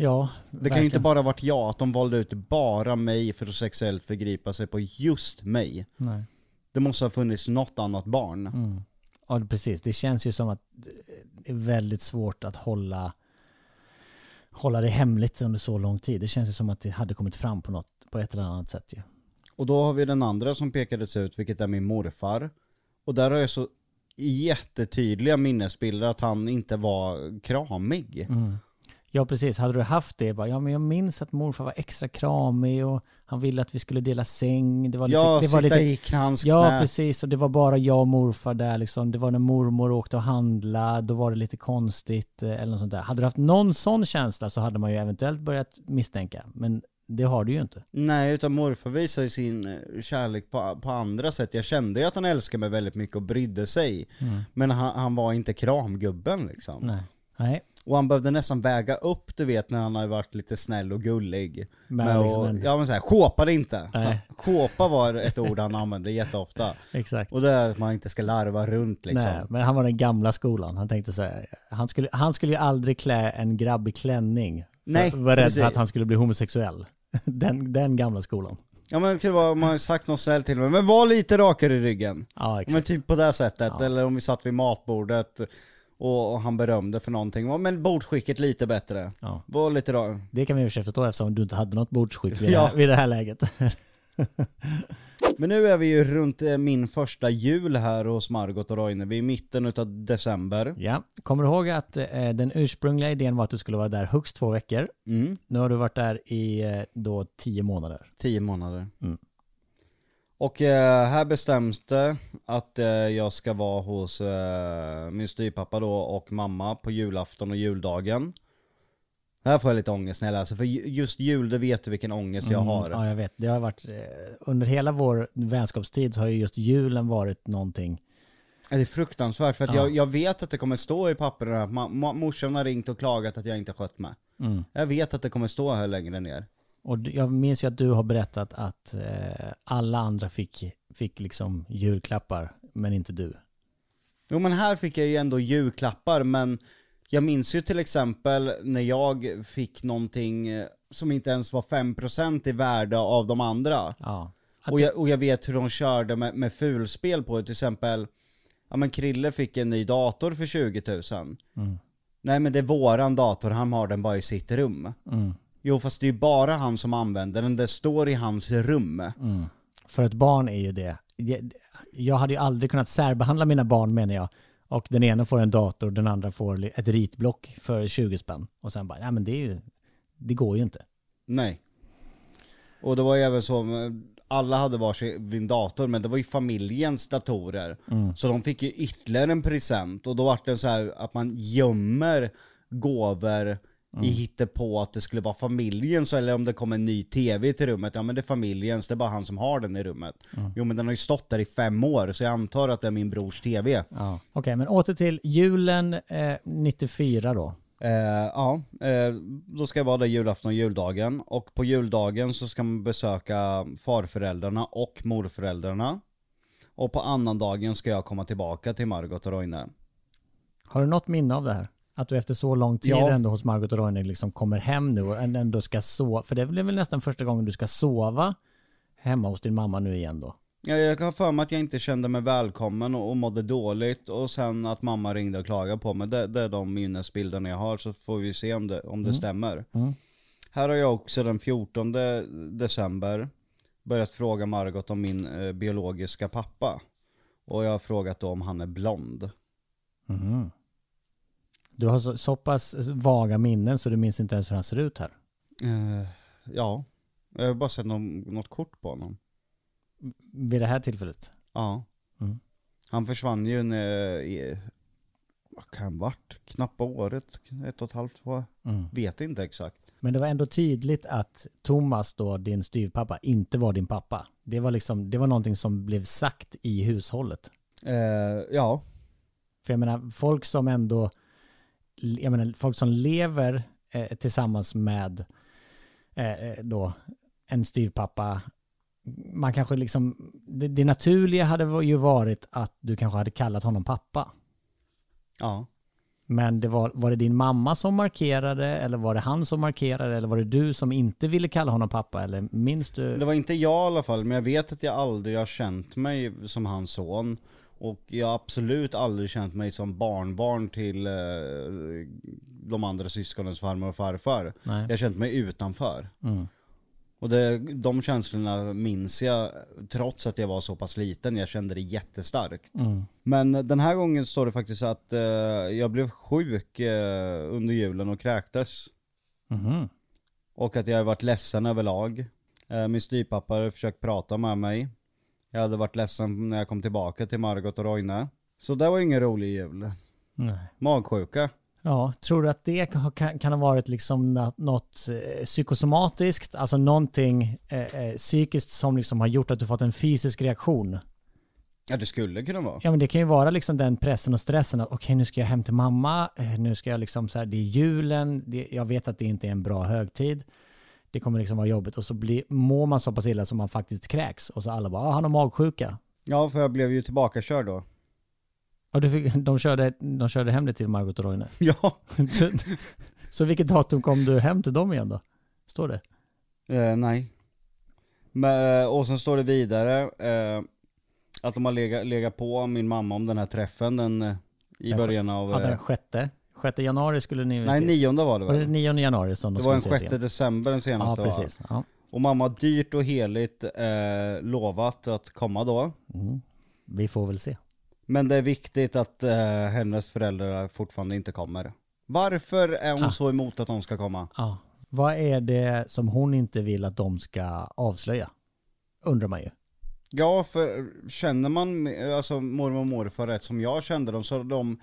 Ja, Det kan ju inte bara varit jag, att de valde ut bara mig för att sexuellt förgripa sig på just mig. Nej. Det måste ha funnits något annat barn. Mm. Ja, precis. Det känns ju som att det är väldigt svårt att hålla, hålla det hemligt under så lång tid. Det känns ju som att det hade kommit fram på, något, på ett eller annat sätt ju. Och då har vi den andra som pekades ut, vilket är min morfar. Och där har jag så jättetydliga minnesbilder att han inte var kramig. Ja, precis. Hade du haft det, bara, ja men jag minns att morfar var extra kramig och han ville att vi skulle dela säng. Det var lite, Ja, det sitta var lite, i hans Ja, knä. precis. Och det var bara jag och morfar där liksom. Det var när mormor åkte och handla, då var det lite konstigt eh, eller något sånt där. Hade du haft någon sån känsla så hade man ju eventuellt börjat misstänka. Men det har du ju inte. Nej, utan morfar visar ju sin eh, kärlek på, på andra sätt. Jag kände ju att han älskade mig väldigt mycket och brydde sig. Men han, han var inte kramgubben liksom. Nej. Nej. Och han behövde nästan väga upp, du vet när han har varit lite snäll och gullig. Men Med liksom att- en- Ja men såhär, shåpa det inte. Nej. Shåpa var ett ord han använde jätteofta. Exakt. Och det är att man inte ska larva runt liksom. Nej, men han var den gamla skolan. Han tänkte så här, han skulle, han skulle ju aldrig klä en grabb i klänning. För Nej, var rädd för att han skulle bli homosexuell. Den, den gamla skolan. Ja men det kunde vara, man har sagt något snällt till mig, men var lite rakare i ryggen. Ja, Men exakt. typ på det sättet, Ja. eller om vi satt vid matbordet och, han berömde för någonting. Men bordsskicket lite bättre. Ja. Var lite rak. Det kan vi i och för sig förstå eftersom du inte hade något bordsskick vid, Ja. det, här, vid det här läget. Men nu är vi ju runt eh, min första jul här hos Margot och Roine. Vi är i mitten utav december. ja, kommer du ihåg att eh, den ursprungliga idén var att du skulle vara där högst två veckor. Mm. Nu har du varit där i eh, då tio månader. Tio månader. Mm. Och eh, här bestäms det att eh, jag ska vara hos eh, min styvpappa då och mamma på julafton och juldagen. Här får jag lite ångest när jag läser, för ju- just jul, det vet du vilken ångest jag har. Mm, Ja, jag vet. Det har varit, eh, under hela vår vänskapstid så har ju just julen varit någonting. Det är fruktansvärt, för att Ja. jag, jag vet att det kommer stå i pappren att morsan har ringt och klagat att jag inte skött mig. Mm. Jag vet att det kommer stå här längre ner. Och jag minns ju att du har berättat att eh, alla andra fick, fick liksom julklappar, men inte du. Jo men här fick jag ju ändå julklappar, men jag minns ju till exempel när jag fick någonting eh, som inte ens var 5% i värde av de andra. Ja. Att Och jag, och jag vet hur de körde med, med fulspel på det, till exempel, ja men Krille fick en ny dator för 20 000. Mm. Nej men det är våran dator, han har den bara i sitt rum. Mm. Jo fast det är ju bara han som använder den, det står i hans rum. Mm. För ett barn är ju det. Jag- hade ju aldrig kunnat särbehandla mina barn menar jag. Och den ena får en dator och den andra får ett ritblock för 20 spänn. Och sen bara, nej men det är ju, det går ju inte. Nej. Och det var ju även så, alla hade varsin dator, men det var ju familjens datorer. Så de fick ju ytterligare en present, och då var det så här att man gömmer gåvor i hittepå att det skulle vara familjens, eller om det kom en ny tv till rummet, ja men det är familjens, det är bara han som har den i rummet. Jo men den har ju stått där i fem år, så jag antar att det är min brors tv. Ja. Okej, men åter till julen eh, 94 då. Eh, ja, eh, då ska jag vara där julafton och juldagen. Och på juldagen så ska man besöka farföräldrarna och morföräldrarna. Och på annandagen ska jag komma tillbaka till Margot och Roine. Har du något minne av det här? Att du efter så lång tid Ja. ändå hos Margot och Roine liksom kommer hem nu och ändå ska sova. För det blir väl nästan första gången du ska sova hemma hos din mamma nu igen då. Ja, jag har för mig att jag inte kände mig välkommen och, och mådde dåligt. Och sen att mamma ringde och klagade på mig. Det, det är de minnesbilderna jag har, så får vi se om det, om det stämmer. Mm. Här har jag också den 14 december börjat fråga Margot om min eh, biologiska pappa. Och jag har frågat då om han är blond. Mhm. Du har så, så pass vaga minnen så du minns inte ens hur han ser ut här. Eh, ja, jag har bara sett någon, något kort på honom. Vid det här tillfället. Ja. Mm. Han försvann ju när, i, vad kan varit? Knappa året, ett och ett halvt, två, Mm. vet inte exakt. Men det var ändå tydligt att Thomas då, din styvpappa, inte var din pappa. Det var liksom, det var någonting som blev sagt i hushållet. Eh, ja, För jag menar, folk som ändå, jag menar, folk som lever eh, tillsammans med eh, eh, då en styvpappa, man kanske liksom, det, det naturliga hade ju varit att du kanske hade kallat honom pappa. ja. Men det var, var det din mamma som markerade eller var det han som markerade eller var det du som inte ville kalla honom pappa eller minns du? Det var inte jag i alla fall, men jag vet att jag aldrig har känt mig som hans son. Och jag har absolut aldrig känt mig som barnbarn till eh, de andra syskonens farmor och farfar. Nej. Jag har känt mig utanför. Mm. Och det, de känslorna minns jag, trots att jag var så pass liten. Jag kände det jättestarkt. Mm. Men den här gången står det faktiskt att eh, jag blev sjuk eh, under julen och kräktes. Mhm. Och att jag har varit ledsen överlag. Eh, min styvpappa har försökt prata med mig. Jag hade varit ledsen när jag kom tillbaka till Margot och Roine. Så det var ingen rolig jul. Nej. Magsjuka. Ja, tror du att det kan, ha varit liksom nå- något eh, psykosomatiskt, alltså någonting eh, eh, psykiskt som liksom har gjort att du fått en fysisk reaktion? Ja det skulle kunna vara. Ja men det kan ju vara liksom den pressen och stressen att okej nu ska jag hem till mamma, eh, nu ska jag liksom så här, det är julen, det, jag vet att det inte är en bra högtid. Det kommer liksom vara jobbigt och så blir, mår man så pass illa som man faktiskt kräks och så alla bara ah, han har magsjuka. Ja för jag blev ju tillbakakörd då. Och du fick, de, körde, de körde hem det till Margot och Roine. Ja. så vilket datum kom du hem till dem igen då? Står det? Eh, nej. Men, och sen står det vidare eh, att de har legat, legat på min mamma om den här träffen den, eh, i början av... Ja, den Eh, sjätte. Sjätte januari skulle ni väl nej, ses? nionde var det Var det väl? 9 januari som de Det var den skulle ses 6 igen? december den Ja, senaste var. precis. Ja. Och mamma har dyrt och heligt eh, lovat att komma då. Mm. Vi får väl se. Men det är viktigt att eh, hennes föräldrar fortfarande inte kommer. Varför är hon Ah. så emot att de ska komma? Ja. Vad är det som hon inte vill att de ska avslöja? Undrar man ju. Ja, för känner man alltså mormor och morfar rätt som jag kände dem så de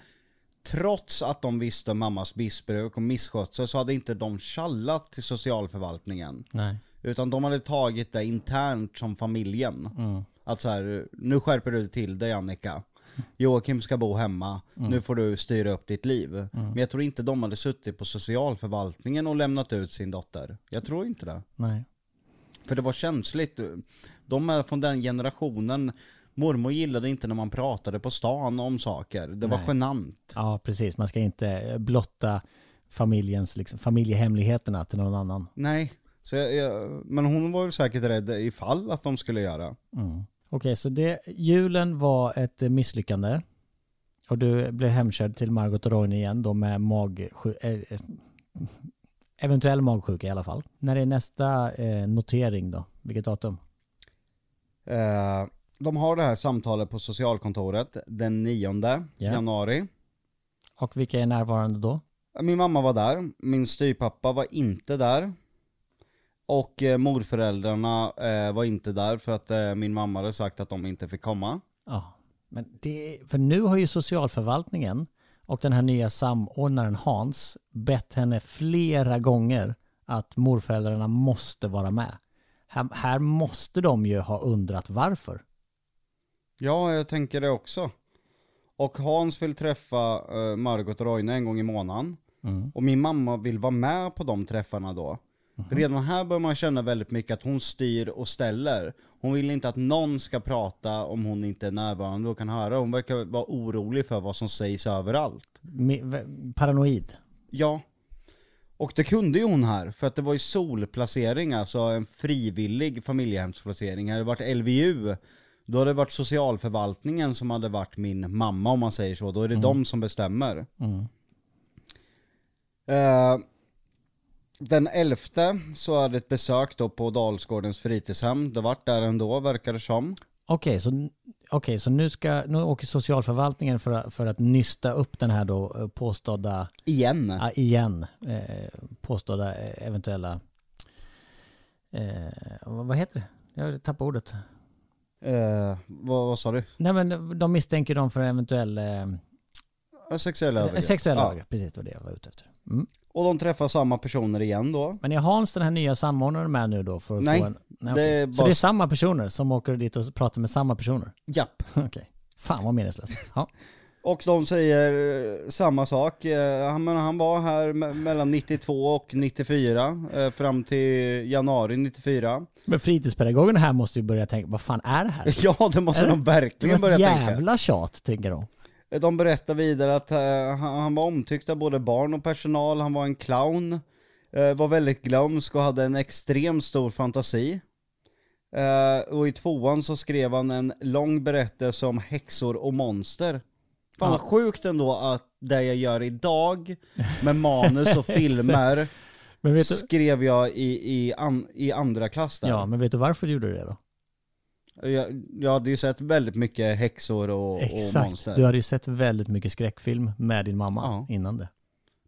Trots att de visste om mammas missbruk och misskötsel så hade inte de tjallat till socialförvaltningen. Nej. Utan de hade tagit det internt som familjen. Mm. Att så här, nu skärper du till dig Annika. Joakim ska bo hemma, Mm. nu får du styra upp ditt liv. Men jag tror inte de hade suttit på socialförvaltningen och lämnat ut sin dotter. Jag tror inte det. Nej. För det var känsligt. De är från den generationen, mormor gillade inte när man pratade på stan om saker. Det var Nej. genant. Ja, precis. Man ska inte blotta familjens, liksom, familjehemligheterna till någon annan. Nej, så jag, jag, men hon var väl säkert rädd ifall att de skulle göra. Mm. Okej, så det, julen var ett misslyckande. Och du blev hemkörd till Margot och Roine igen då med magsju, eh, eh, eventuell magsjuka i alla fall. När är nästa eh, notering då? Vilket datum? Eh, de har det här samtalet på socialkontoret den 9 Ja. januari. Och vilka är närvarande då? Min mamma var där, min styrpappa var inte där. Och eh, morföräldrarna eh, var inte där för att eh, min mamma hade sagt att de inte fick komma. Ja, men det, för nu har ju socialförvaltningen och den här nya samordnaren Hans bett henne flera gånger att morföräldrarna måste vara med. Här, här måste de ju ha undrat varför. Ja, jag tänker det också. Och Hans vill träffa eh, Margot och Roine en gång i månaden. Mm. Och min mamma vill vara med på de träffarna då. Redan här bör man känna väldigt mycket att hon styr och ställer. Hon vill inte att någon ska prata om hon inte är närvarande och kan höra. Hon verkar vara orolig för vad som sägs överallt. V- Paranoid. Ja. Och det kunde ju hon här, för att det var ju solplacering, alltså en frivillig familjehemsplacering. Hade det varit LVU, då hade det varit socialförvaltningen som hade varit min mamma om man säger så. Då är det de som bestämmer. Mm. Eh, den elfte så är det ett besök då på Dalsgårdens fritidshem. Det vart där ändå, verkar det som. Okej, så, okej, så nu, ska, nu åker socialförvaltningen för, att- för att nysta upp den här då eh, påstådda, Igen. ja, igen, eh, påstådda eh, eventuella, eh, vad vad heter det? Jag tappade ordet. Eh, vad, vad sa du? Nej men de misstänker dem för eventuell eh, Sexuella övergrepp. sexuella Ja. övergrepp. Precis, det var det jag var ute efter. Mm. Och de träffar samma personer igen då. Men är Hans den här nya samordnaren med nu då? För att Nej, få en, nej det okej. är Så bara- det är samma personer som åker dit och pratar med samma personer? Japp. Okej. Fan vad meningslöst. Ja. Och de säger eh, samma sak. Eh, Han, han var här me- mellan 92 och 94, eh, fram till januari 94. Men fritidspedagogerna här måste ju börja tänka, vad fan är det här? Ja, det måste Är det- de Det verkligen var ett börja tänka. jävla tjat, tänker de. De berättar vidare att han, var omtyckt av både barn och personal, han var en clown, var väldigt glömsk och hade en extremt stor fantasi. Och i tvåan så skrev han en lång berättelse om häxor och monster. Fan vad sjukt ändå att det jag gör idag med manus och filmer du, skrev jag i, i, an, i andra klass där. ja, men vet du varför du gjorde det då? Jag, jag hade ju sett väldigt mycket häxor och, och Exakt. monster. Du hade ju sett väldigt mycket skräckfilm med din mamma Ja. innan det.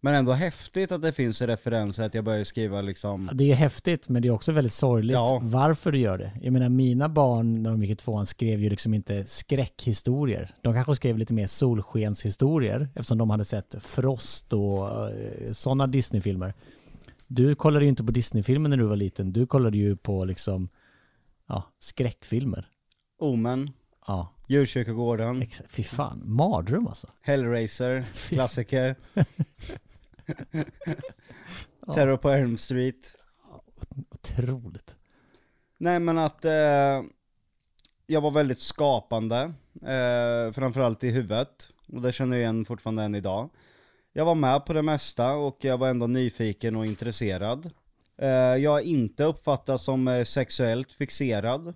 Men ändå häftigt att det finns referenser, att jag började skriva liksom Det är häftigt, men det är också väldigt sorgligt Ja. varför du gör det. Jag menar, mina barn när de gick i tvåan skrev ju liksom inte skräckhistorier. De kanske skrev lite mer solskenshistorier eftersom de hade sett Frost och eh, sådana Disneyfilmer. Du kollade ju inte på Disneyfilmer när du var liten. Du kollade ju på liksom, ja, skräckfilmer. Omen, Ja, Djurkyrkogården, Fy fan, mardröm alltså. Hellraiser, klassiker. Terror på Elm Street. Otroligt. Nej men att eh, jag var väldigt skapande, eh, framförallt i huvudet. Och det känner jag igen fortfarande än idag. Jag var med på det mesta och jag var ändå nyfiken och intresserad. Eh, jag är inte uppfattat som eh, sexuellt fixerad.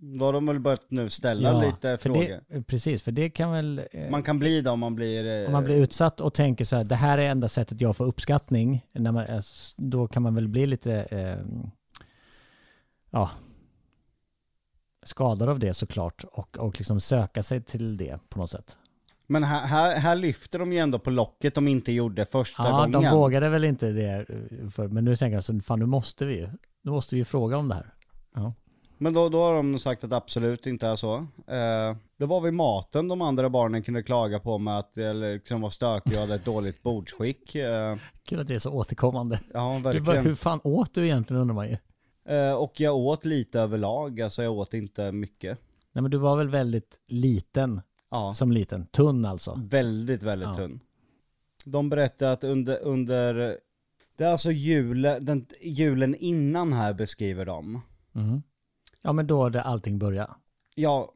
Då har de väl börjat nu ställa lite för frågor. det, precis, för det kan väl... eh, Man kan bli det om man blir... eh, Om man blir utsatt och tänker så här, det här är enda sättet jag får uppskattning, när man, s- då kan man väl bli lite, eh, ja, skadad av det såklart och, och liksom söka sig till det på något sätt. Men här, här, här lyfter de ju ändå på locket de inte gjorde första Ja, gången. de vågade väl inte det eh, för, men nu tänker jag så fan nu måste vi ju, nu måste vi ju fråga om det här. Ja. Men då, då har de sagt att absolut inte är så. Eh, det var vid maten de andra barnen kunde klaga på med att det liksom var stökig och hade ett dåligt bordsskick. Eh, Kul att det är så återkommande. ja, Du bara, verkligen. hur fan åt du egentligen undrar man ju. Eh, och jag åt lite överlag, alltså jag åt inte mycket. Nej men du var väl väldigt liten, Ja, som liten, tunn alltså. väldigt, väldigt Ja. tunn. De berättade att under, under det är alltså julen, den, julen innan här beskriver de. Mhm. Ja men då det allting började. Ja,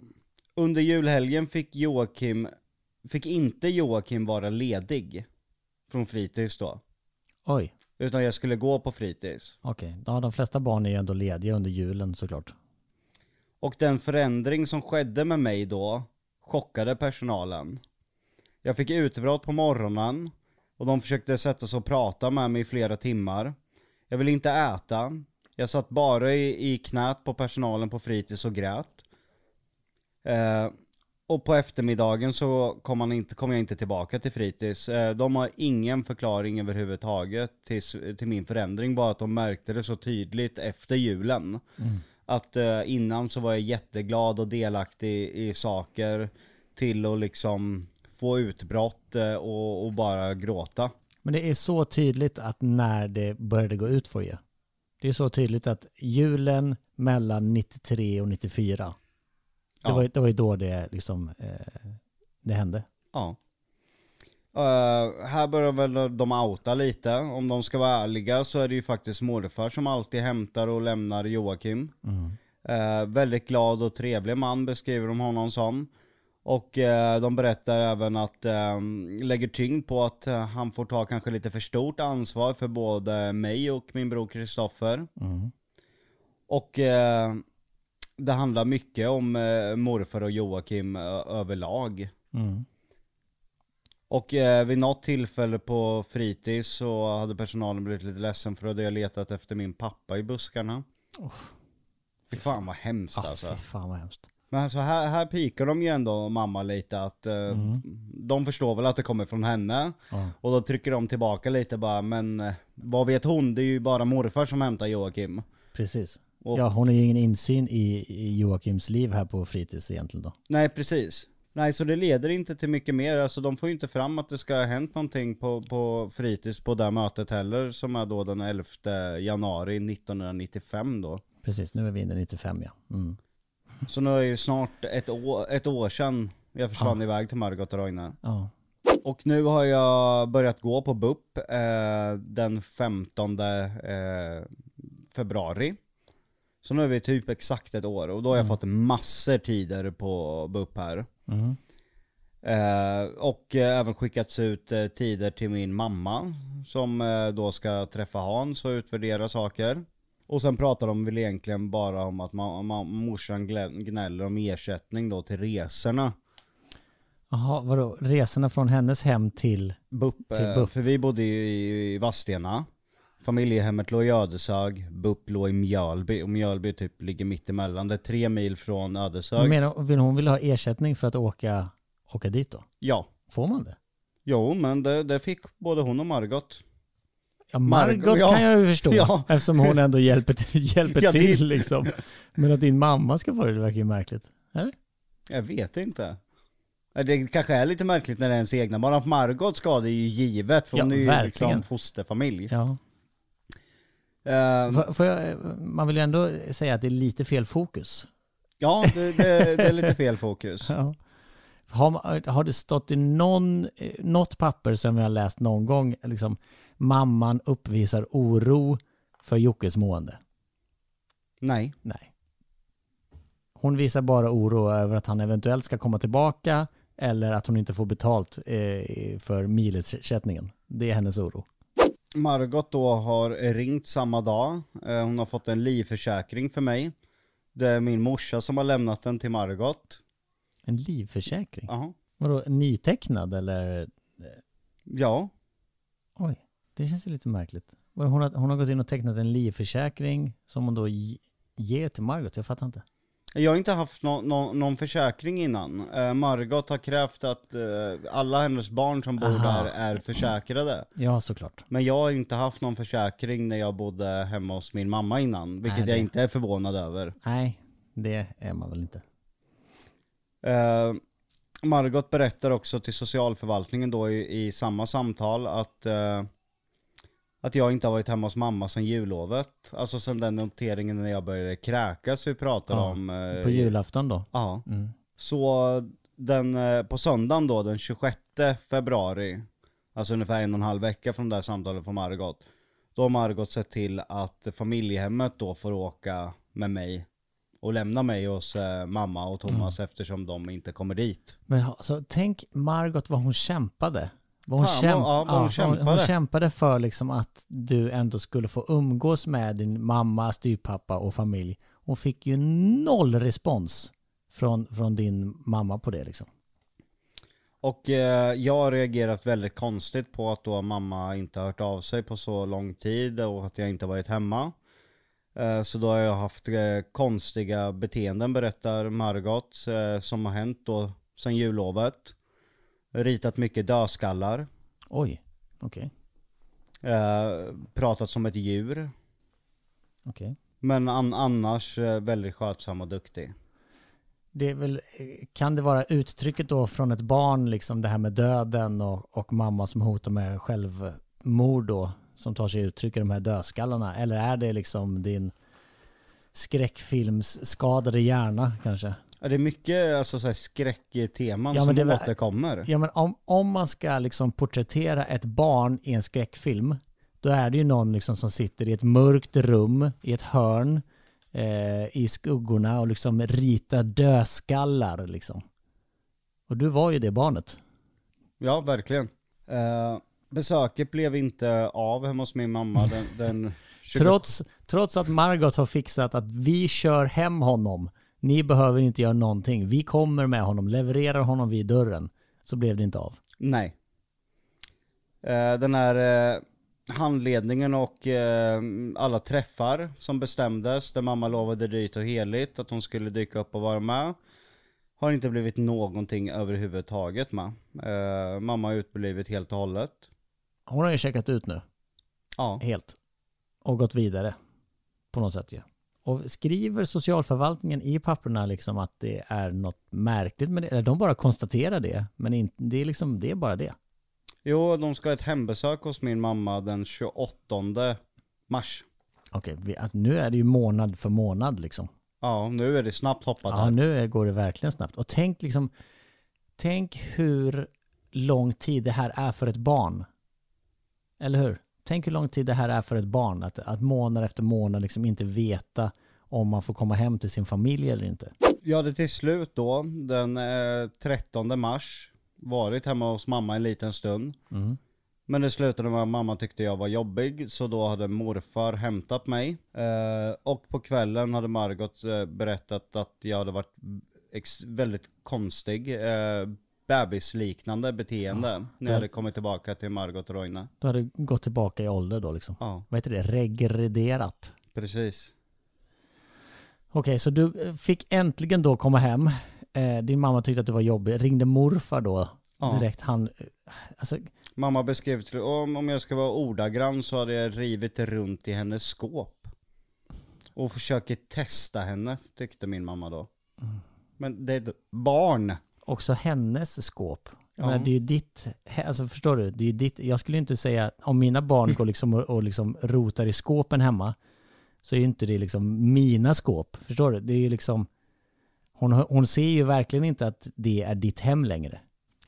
under julhelgen fick Joakim, fick inte Joakim vara ledig från fritids då. Oj. Utan jag skulle gå på fritids. Okej, ja, de flesta barn är ju ändå lediga under julen såklart. Och den förändring som skedde med mig då chockade personalen. Jag fick utbrott på morgonen och de försökte sätta sig och prata med mig i flera timmar. Jag ville inte äta. Jag satt bara i, i knät på personalen på fritids och grät. Eh, och på eftermiddagen så kom, man inte, kom jag inte tillbaka till fritids. Eh, de har ingen förklaring överhuvudtaget till, till min förändring, bara att de märkte det så tydligt efter julen. Att eh, innan så var jag jätteglad och delaktig i saker till att liksom få utbrott eh, och, och bara gråta. Men det är så tydligt att när det började gå ut för er. Det är så tydligt att julen mellan 93 och 94, det, Ja. var, det var ju då det liksom, eh, det hände. Ja. Eh, här börjar väl de outa lite. Om de ska vara ärliga så är det ju faktiskt morfar som alltid hämtar och lämnar Joakim. Eh, väldigt glad och trevlig man beskriver de honom som. Och eh, de berättar även att, eh, lägger tyngd på att eh, han får ta kanske lite för stort ansvar för både mig och min bror Kristoffer. Och eh, det handlar mycket om morfar och Joakim överlag. Mm. Och eh, vid något tillfälle på fritids så hade personalen blivit lite ledsen för då hade jag letat efter min pappa i buskarna. Fy fan vad hemskt Ah, alltså. fy fan vad hemskt. Men alltså här, här pikar de ju ändå mamma lite att eh, de förstår väl att det kommer från henne. Ja. Och då trycker de tillbaka lite bara, men eh, vad vet hon? Det är ju bara morfar som hämtar Joakim. Precis. Och- Ja, hon har ju ingen insyn i, i Joakims liv här på fritids egentligen då. Nej precis. Nej så det leder inte till mycket mer, alltså de får ju inte fram att det ska ha hänt någonting på, på fritids på det här mötet heller, som är då den 11 januari 1995 då. Precis, nu är vi inne i 95 ja. Mm. Så nu är det ju snart ett år, ett år sedan jag försvann iväg till Margot och Roine. Ja. Och nu har jag börjat gå på BUP eh, den 15 eh, februari. Så nu är vi typ exakt ett år och då har jag fått massor tider på BUP här. Mm. Eh, och eh, även skickats ut eh, tider till min mamma som eh, då ska träffa Hans och utvärdera saker. Och sen pratar de väl egentligen bara om att ma- ma- morsan gnäller om ersättning då till resorna. Jaha, vadå? Resorna från hennes hem till... BUP, Till BUP. för vi bodde ju i, i Vadstena. Familjehemmet låg i Ödeshög, BUP låg i Mjölby och Mjölby typ ligger mitt emellan. Det är tre mil från Ödeshög. vill hon vill ha ersättning för att åka, åka dit då? Ja. Får man det? Jo, men det, det fick både hon och Margot. Ja, Margot, ja. kan jag ju förstå, Ja. eftersom hon ändå hjälper, till- hjälper Ja, det- till liksom. Men att din mamma ska få det, det verkar ju märkligt. Eller? Jag vet inte. Det kanske är lite märkligt när det är ens egna barn. Att Margot ska det är ju givet, för Ja, hon är ju verkligen. liksom fosterfamilj. Ja. Eh, Får, får jag, man vill ju ändå säga att det är lite fel fokus. Ja, det, det, det är lite fel fokus. Ja. Har, har det stått i någon, eh, något papper som jag har läst någon gång, liksom, mamman uppvisar oro för Jockes mående? Nej. Nej. Hon visar bara oro över att han eventuellt ska komma tillbaka eller att hon inte får betalt eh, för milersättningen. Det är hennes oro. Margot då har ringt samma dag. Eh, Hon har fått en livförsäkring för mig. Det är min morsa som har lämnat den till Margot. En livförsäkring? Jaha. Vadå, nytecknad eller? Ja, Oj, det känns ju lite märkligt. Hon har, hon har gått in och tecknat en livförsäkring som hon då ge- ger till Margot. Jag fattar inte. jag har inte haft nå- nå- någon försäkring innan. Eh, Margot har krävt att eh, alla hennes barn som bor Aha. där är försäkrade. Ja, såklart. Men jag har inte haft någon försäkring när jag bodde hemma hos min mamma innan, vilket Nej, det- jag inte är förvånad över. Nej, det är man väl inte. Eh, Margot berättar också till socialförvaltningen då i, i samma samtal att, eh, att jag inte har varit hemma hos mamma sedan jullovet. Alltså sedan den noteringen när jag började kräkas vi pratade Ja, om. eh, På julafton då? Ja. Mm. Så den, eh, på söndagen då, den 26 februari, alltså ungefär en och en halv vecka från det här samtalet från Margot, då har Margot sett till att familjehemmet då får åka med mig och lämna mig hos eh, mamma och Thomas eftersom de inte kommer dit. Men alltså, tänk Margot vad hon kämpade. Vad hon, Fan, kämp- vad- ja, vad hon hon, kämpade. kämpade för liksom att du ändå skulle få umgås med din mamma, styvpappa och familj. Hon fick ju noll respons från, från din mamma på det liksom. Och eh, jag har reagerat väldigt konstigt på att då mamma inte har hört av sig på så lång tid och att jag inte varit hemma. Eh, så då har jag haft eh, konstiga beteenden berättar Margot eh, som har hänt då sen jullovet. Ritat mycket dödskallar. Oj, okej. Eh, pratat som ett djur. okej. Men an- annars väldigt skötsam och duktig. Det är väl, kan det vara uttrycket då från ett barn, liksom det här med döden och, och mamma som hotar med självmord då, som tar sig uttryck i de här dödskallarna? Eller är det liksom din skräckfilmsskadade hjärna kanske? Ja, Det är mycket alltså, så här, skräckteman Ja, som det återkommer. Ja men om, om man ska liksom porträttera ett barn i en skräckfilm, då är det ju någon liksom som sitter i ett mörkt rum, i ett hörn, eh, i skuggorna och liksom ritar dödskallar liksom. Och du var ju det barnet. Ja, verkligen. Eh, besöket blev inte av hemma hos min mamma den, den 20... Trots, trots att Margot har fixat att vi kör hem honom. Ni behöver inte göra någonting. Vi kommer med honom, levererar honom vid dörren. Så blev det inte av. Nej. Eh, den här eh, handledningen och eh, alla träffar som bestämdes, där mamma lovade dyrt och heligt att hon skulle dyka upp och vara med, har inte blivit någonting överhuvudtaget med. Eh, mamma har utblivit helt och hållet. Hon har ju checkat ut nu, Ja. helt. Och gått vidare. På något sätt ju. Och skriver socialförvaltningen i papperna liksom att det är något märkligt med det? Eller de bara konstaterar det, men inte, det, är liksom, det är bara det. Jo, de ska ha ett hembesök hos min mamma den 28 mars. Okej, vi, alltså, nu är det ju månad för månad liksom. Ja, nu är det snabbt hoppat Ja, här. nu är- går det verkligen snabbt. Och tänk liksom, tänk hur lång tid det här är för ett barn. Eller hur? Tänk hur lång tid det här är för ett barn. Att, att månad efter månad liksom inte veta om man får komma hem till sin familj eller inte. Jag hade till slut då, den eh, 13 mars, varit hemma hos mamma en liten stund. Mm. Men det slutade med att mamma tyckte jag var jobbig, så då hade morfar hämtat mig. Eh, och på kvällen hade Margot eh, berättat att jag hade varit väldigt konstig, eh, bebisliknande beteende när jag hade kommit tillbaka till Margot och Roine. Du hade gått tillbaka i ålder då liksom. Ja, Vad heter det? Regrederat. precis. Okej, så du eh, fick äntligen då komma hem. Eh, din mamma tyckte att du var jobbig. Ringde morfar då Ja. direkt. Han, eh, alltså, Mamma beskrev om, om jag ska vara ordagrann så hade jag rivit runt i hennes skåp. Och försöker testa henne, tyckte min mamma då. Men det är barn. Också hennes skåp. Ja. menar, det är ju ditt, alltså förstår du? Det är ditt, jag skulle inte säga, om mina barn går liksom och, och liksom rotar i skåpen hemma, så är ju inte det liksom mina skåp. Förstår du? Det är ju liksom, Hon, hon ser ju verkligen inte att det är ditt hem längre.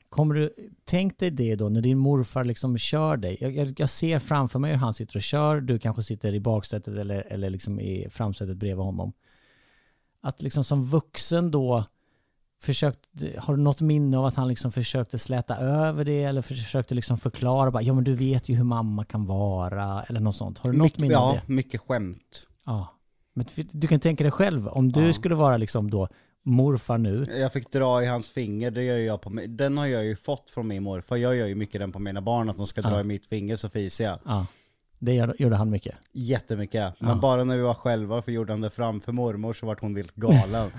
Kommer du, tänk dig det då när din morfar liksom kör dig. Jag, jag, jag ser framför mig hur han sitter och kör, du kanske sitter i baksätet eller, eller liksom i framsätet bredvid honom. Att liksom som vuxen då försökt, har du något minne av att han liksom försökte släta över det eller försökte liksom förklara bara, ja men du vet ju hur mamma kan vara eller något sånt. Har du något mycket, minne ja, av det? mycket skämt. Ja. Men du kan tänka dig själv, om du Ja. skulle vara liksom då morfar nu, Jag fick dra i hans finger, det gör jag på mig. Den har jag ju fått från min morfar. Jag gör ju mycket den på mina barn, att de ska dra Ja. i mitt finger så fiser jag. ja, det gjorde han mycket. Jättemycket. Men Ja. bara när vi var själva, för gjorde han det framför mormor så vart hon helt galen.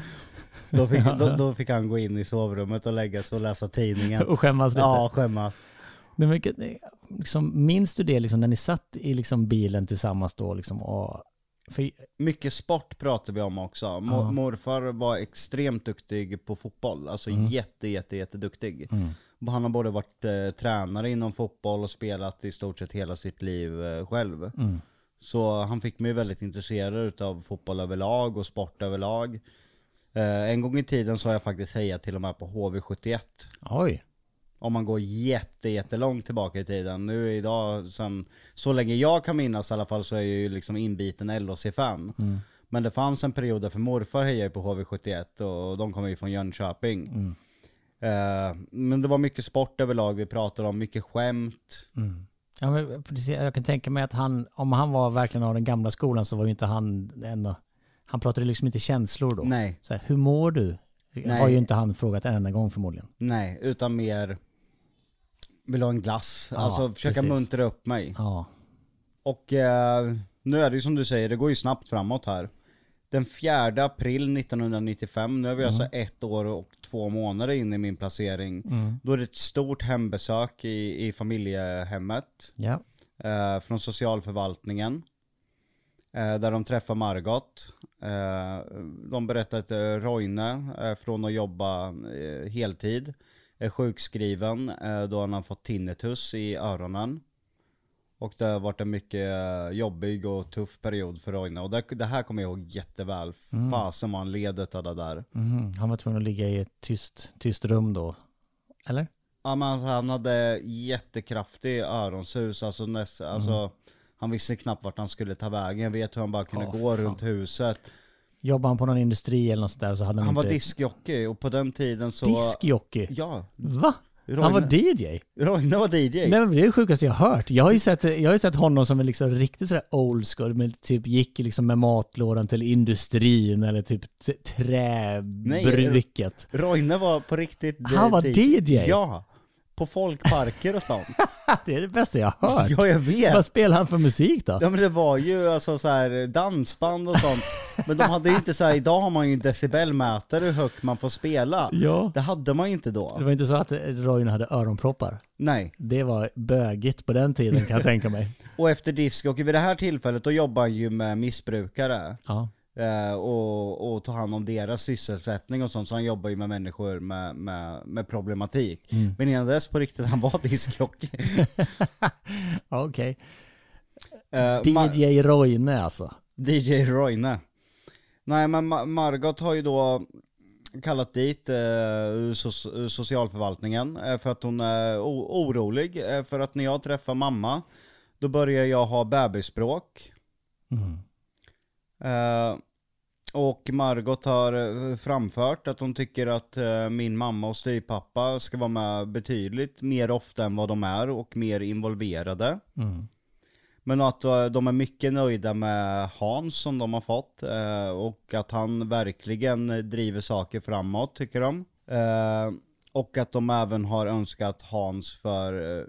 då, fick, då, då fick han gå in i sovrummet och lägga sig och läsa tidningen. Och skämmas lite. Ja, skämmas. Men, vilket- liksom, minns du det liksom, när ni satt i liksom, bilen tillsammans då? Liksom, och, för, Mycket sport pratar vi om också. Mo- Ja. Morfar var extremt duktig på fotboll. Alltså Mm. jätte, jätte, jätteduktig. Han har både varit eh, tränare inom fotboll och spelat i stort sett hela sitt liv eh, själv. Mm. Så han fick mig väldigt intresserad av fotboll överlag och sport överlag. Eh, en gång i tiden så har jag faktiskt hejat till och med på HV71. oj. Om man går jätte, jättelångt tillbaka i tiden. Nu idag, sen, så länge jag kan minnas i alla fall, så är jag ju liksom inbiten LHC-fan. Men det fanns en period där för morfar hejade på HV71 och de kommer ju från Jönköping. Eh, men det var mycket sport överlag vi pratade om, mycket skämt. Ja, men, precis, jag kan tänka mig att han, om han var verkligen av den gamla skolan så var ju inte han ändå, han pratade liksom inte känslor då. Nej, Så här, hur mår du? Nej. Har ju inte han frågat en enda gång förmodligen. nej, utan mer vill ha en glass. Ja, alltså försöka precis. muntra upp mig. Ja. Och eh, nu är det ju som du säger, det går ju snabbt framåt här. Den 4 april 1995, nu är vi alltså ett år och två månader in i min placering. Då är det ett stort hembesök i, i familjehemmet Ja. eh, från socialförvaltningen. Eh, där de träffar Margot. Eh, de berättar att eh, Roine, från att jobba eh, heltid, är sjukskriven eh, då han har fått tinnitus i öronen. Och det har varit en mycket eh, jobbig och tuff period för Roine. Och det, det här kommer jag ihåg jätteväl. Fasen vad han led av det där. Mhm. Han var tvungen att ligga i ett tyst, tyst rum då. Eller? Ja men alltså, han hade jättekraftig öronsus, alltså, näst, alltså han visste knappt vart han skulle ta vägen. Jag vet hur han bara kunde Åh, gå runt huset. Jobbade han på någon industri eller något sånt där så hade han, Han var inte... diskjockey och på den tiden så... Diskjockey? Ja, Va? Roine, Han var DJ? Roine var DJ. Nej men det är det sjukaste jag har hört. Jag har ju sett, jag har sett honom som en liksom riktigt sådär old school, men typ gick liksom med matlådan till industrin eller typ träbruket. Roine var på riktigt Han var DJ? Ja, på folkparker och sånt. Det är det bästa jag har hört. ja jag vet. Vad spelar han för musik då? Ja men det var ju alltså så här dansband och sånt. Men de hade ju inte så här, idag har man ju en decibelmätare hur högt man får spela. Ja. Det hade man ju inte Det då. var inte så att Roine hade öronproppar. Nej. Det var bögigt på den tiden kan jag tänka mig. Och efter discjockey, vid det här tillfället, då jobbar han ju med missbrukare. Ja. Eh, och, och tar hand om deras sysselsättning och sånt, så han jobbar ju med människor med, med, med problematik. Mm. Men innan dess på riktigt, han var discjockey. Okej. Eh, Ma- DJ Roine alltså. DJ Roine. Nej men Ma- Margot har ju då kallat dit eh, so- socialförvaltningen eh, för att hon är orolig eh, för att när jag träffar mamma då börjar jag ha bebisspråk. Mm. Eh, och Margot har eh, framfört att hon tycker att eh, min mamma och styvpappa ska vara med betydligt mer ofta än vad de är och mer involverade. Mm. Men att de är mycket nöjda med Hans som de har fått och att han verkligen driver saker framåt tycker de. Och att de även har önskat Hans för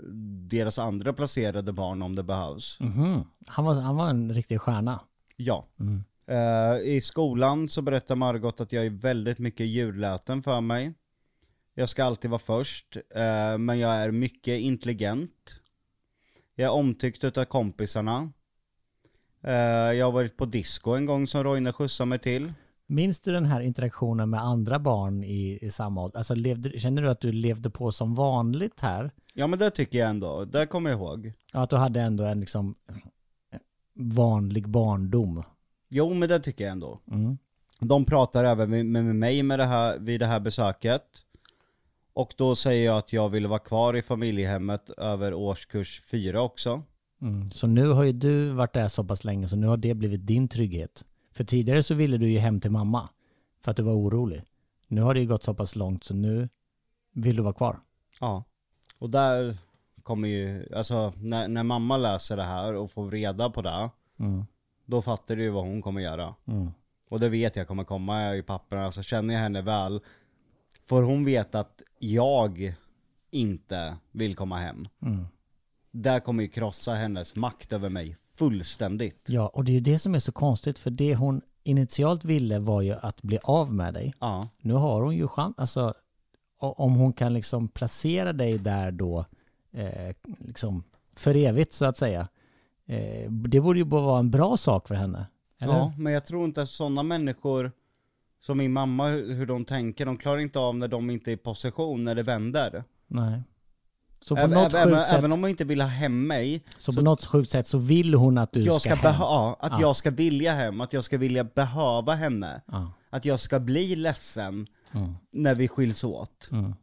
deras andra placerade barn om det behövs. Mhm. Han, var, han var en riktig stjärna. Ja. Mm. Eh, I skolan så berättar Margot att jag är väldigt mycket ljudläten för mig. Jag ska alltid vara först, eh, men jag är mycket intelligent. Jag är omtyckt utav kompisarna. Eh, jag har varit på disco en gång som Roine skjutsade mig till. Minns du den här interaktionen med andra barn i, i samma ålder? Alltså levde, känner du att du levde på som vanligt här? Ja men det tycker jag ändå, det kommer jag ihåg. Ja, att du hade ändå en liksom vanlig barndom? Jo men det tycker jag ändå. Mm. De pratar även med, med mig med det här, vid det här besöket. Och då säger jag att jag vill vara kvar i familjehemmet över årskurs fyra också. Mm. Så nu har ju du varit där så pass länge så nu har det blivit din trygghet. För tidigare så ville du ju hem till mamma för att du var orolig. Nu har det ju gått så pass långt så nu vill du vara kvar. Ja. Och där kommer ju, alltså när, när mamma läser det här och får reda på det, Mm. då fattar du ju vad hon kommer göra. Mm. Och det vet jag kommer komma i papperna, så känner jag henne väl. Får hon veta att jag inte vill komma hem, Mm. där kommer ju krossa hennes makt över mig fullständigt. Ja, och det är ju det som är så konstigt för det hon initialt ville var ju att bli av med dig. Ja, Nu har hon ju chans, alltså om hon kan liksom placera dig där då, eh, liksom för evigt så att säga. Eh, det borde ju bara vara en bra sak för henne. Eller? ja men jag tror inte att sådana människor som min mamma, hur de tänker, de klarar inte av när de inte är i position, när det vänder. Nej. Så på, Även, något även, sjukt sätt, även om man inte vill ha hem mig, så på så- något sjukt sätt så vill hon att du ska, ska, hem. ja, att Ja. jag ska vilja hem, att jag ska vilja behöva henne. Ja. Att jag ska bli ledsen Mm. när vi skiljs åt. Mm.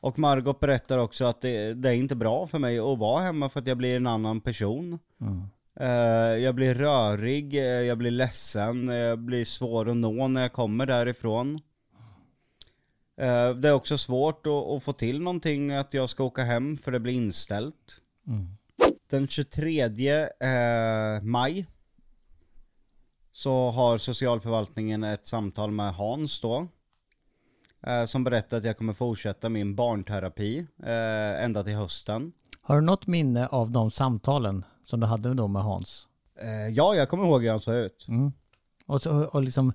Och Margot berättar också att det, det är inte bra för mig att vara hemma för att jag blir en annan person. Mm. Eh, jag blir rörig, eh, jag blir ledsen, jag blir svår att nå när jag kommer därifrån. Eh, det är också svårt att, att få till någonting att jag ska åka hem för det blir inställt. Mm. Den 23 eh, maj så har socialförvaltningen ett samtal med Hans då. Eh, som berättar att jag kommer fortsätta min barnterapi eh, ända till hösten. Har du något minne av de samtalen som du hade då med Hans? Eh, ja, jag kommer ihåg hur han såg ut. Mm. Och, så, och liksom,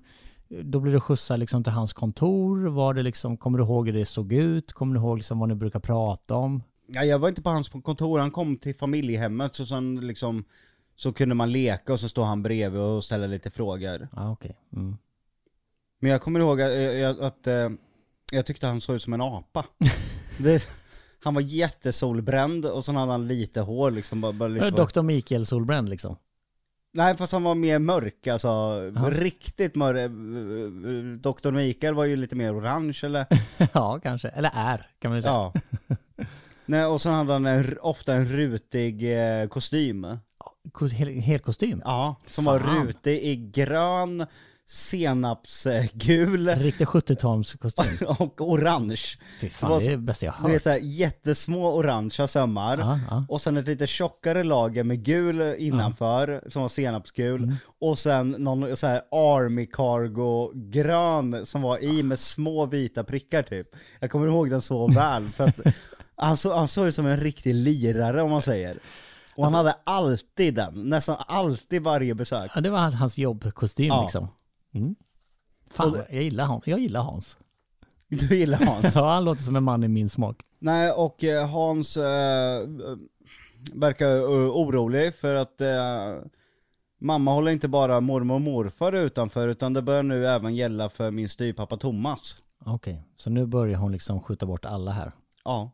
då blev du skjutsad liksom till hans kontor. Var det liksom, kommer du ihåg hur det såg ut? Kommer du ihåg liksom vad ni brukar prata om? Ja, jag var inte på hans kontor, han kom till familjehemmet så sen liksom så kunde man leka och så står han bredvid och ställer lite frågor. Ja, okej. Mm. Men jag kommer ihåg att, att, att jag tyckte han såg ut som en apa. det, han var jättesolbränd och sen hade han lite hår liksom. Bara, bara lite Dr. Mikael Solbränd liksom. Nej fast han var mer mörk alltså, riktigt mörk. Dr. Mikael var ju lite mer orange eller? ja, kanske. Eller är, kan man ju säga. Ja. Nej, och sen hade han en, ofta en rutig eh, kostym. Kos- Hel, hel kostym. Ja, som Fan. var rutig i grön, senapsgul Riktig 70-talskostym. och orange. Fy fan, Det var det så- är det bästa jag har Du vet hört. såhär jättesmå orangea sömmar. Ja, ja. Och sen ett lite tjockare lager med gul innanför, som var senapsgul. Mm. Och sen någon så här army cargo grön som var i med små vita prickar typ. Jag kommer ihåg den så väl, för att han, så, han såg ut som en riktig lirare om man säger. Och han hade alltid den, nästan alltid varje besök. Ja, det var hans jobbkostym Ja. liksom. Mm. Fan, det- jag, gillar Hans. jag gillar Hans. Du gillar Hans? Ja, han låter som en man i min smak. Nej, och eh, Hans eh, verkar eh, orolig för att eh, mamma håller inte bara mormor och morfar utanför utan det bör nu även gälla för min styvpappa Thomas. Okej, så nu börjar hon liksom skjuta bort alla här. Ja.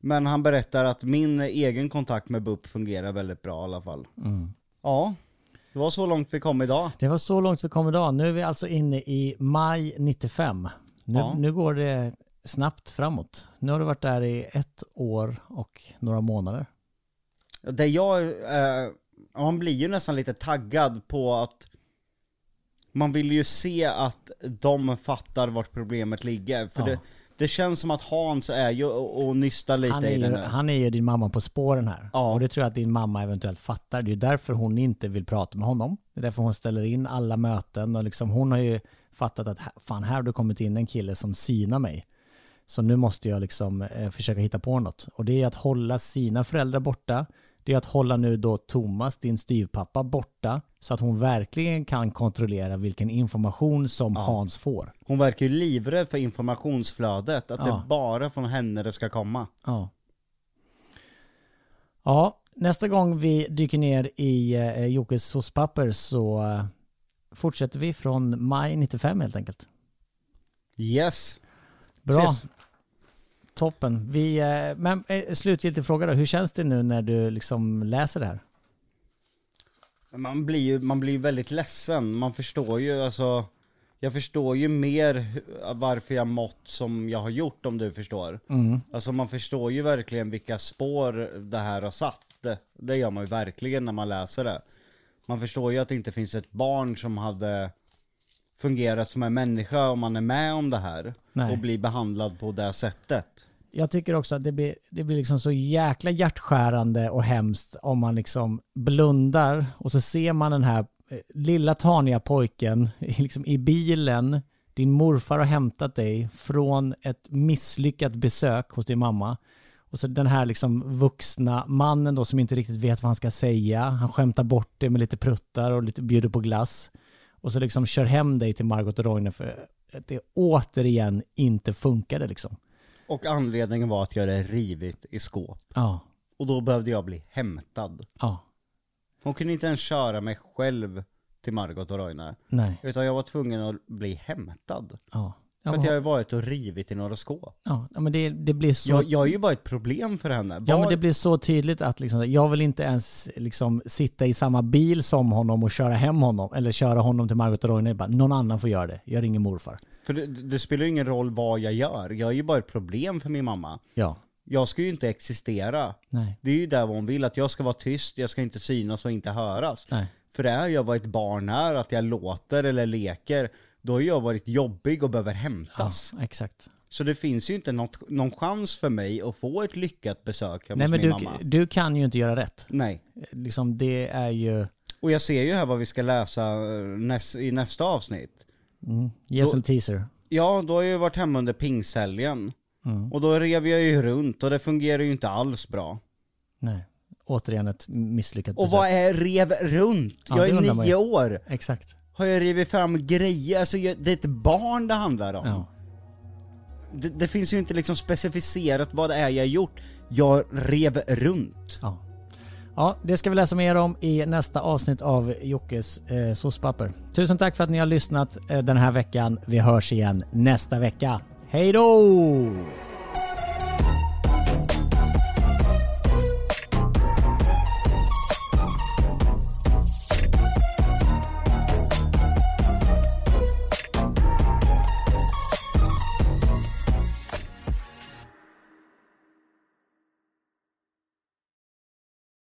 Men han berättar att min egen kontakt med BUP fungerar väldigt bra i alla fall. Mm. Ja, det var så långt vi kom idag. Det var så långt vi kom idag. Nu är vi alltså inne i maj 95. Nu, Ja. nu går det snabbt framåt. Nu har du varit där i ett år och några månader. Det jag, eh, man blir ju nästan lite taggad på att man vill ju se att de fattar vart problemet ligger. För Ja. det, det känns som att Hans är ju och, och nystar lite Han i är, det ju, nu. han är ju din mamma på spåren här. Ja. Och det tror jag att din mamma eventuellt fattar. Det är ju därför hon inte vill prata med honom. Det är därför hon ställer in alla möten och liksom hon har ju fattat att fan här har det kommit in en kille som synar mig. Så nu måste jag liksom eh, försöka hitta på något. Och det är att hålla sina föräldrar borta. Det är att hålla nu då Thomas, din styvpappa, borta. Så att hon verkligen kan kontrollera vilken information som Hans får. Hon verkar ju livrädd för informationsflödet, att det Ja. är bara från henne det ska komma. Ja. Ja, nästa gång vi dyker ner i eh, Jockes såspapper så eh, fortsätter vi från maj 95 helt enkelt. Yes. Bra. Ses. Toppen. Vi, eh, men eh, slutgiltig fråga då, hur känns det nu när du liksom läser det här? Man blir ju, man blir väldigt ledsen, man förstår ju alltså Jag förstår ju mer varför jag mått som jag har gjort om du förstår. Alltså man förstår ju verkligen vilka spår det här har satt. Det, det gör man ju verkligen när man läser det. Man förstår ju att det inte finns ett barn som hade fungerat som en människa om man är med om det här Nej. Och blir behandlad på det sättet Jag tycker också att det blir, det blir liksom så jäkla hjärtskärande och hemskt om man liksom blundar och så ser man den här eh, lilla taniga pojken i- liksom i bilen. Din morfar har hämtat dig från ett misslyckat besök hos din mamma. Och så den här liksom vuxna mannen då som inte riktigt vet vad han ska säga. Han skämtar bort det med lite pruttar och lite bjuder på glass. Och så liksom kör hem dig till Margot och Roine för att det återigen inte funkade liksom. Och anledningen var att jag hade rivit i skåp. Ja, Och då behövde jag bli hämtad. Ja, Hon kunde inte ens köra mig själv till Margot och Roine. Nej, Utan jag var tvungen att bli hämtad. Ja. Ja, För att jag har varit och rivit i några skåp ja, ja, men det, det blir så... jag, jag är ju bara ett problem för henne Ja Var- men det blir så tydligt att liksom, jag vill inte ens liksom, sitta i samma bil som honom och köra hem honom. Eller köra honom till Margot och Roine. Bara, Någon annan får göra det. Jag ringer morfar. För det, det spelar ju ingen roll vad jag gör Jag är ju bara ett problem för min mamma Ja, Jag ska ju inte existera nej, Det är ju där hon vill, att jag ska vara tyst, jag ska inte synas och inte höras nej. För det är jag vad ett barn är, att jag låter eller leker Då har jag varit jobbig och behöver Ja, hämtas exakt. Så det finns ju inte något, någon chans för mig att få ett lyckat besök hemma Nej hos men min du, mamma. du kan ju inte göra rätt. Nej. Liksom, det är ju... Och jag ser ju här vad vi ska läsa eh, näs, i nästa avsnitt. Mm, ge oss en teaser. Ja, då har jag ju varit hemma under pingsthelgen. Mm. Och då rev jag ju runt och det fungerar ju inte alls bra. Nej. Återigen ett misslyckat Och besök. vad är rev runt? Ja, jag är nio år. Exakt. Har jag rivit fram grejer? Alltså jag, det är ett barn det handlar om. Ja. Det, det finns ju inte liksom specificerat vad det är jag gjort. Jag rev runt. Ja. ja, det ska vi läsa mer om i nästa avsnitt av Jockes eh, såspapper. Tusen tack för att ni har lyssnat eh, den här veckan. Vi hörs igen nästa vecka. Hej då!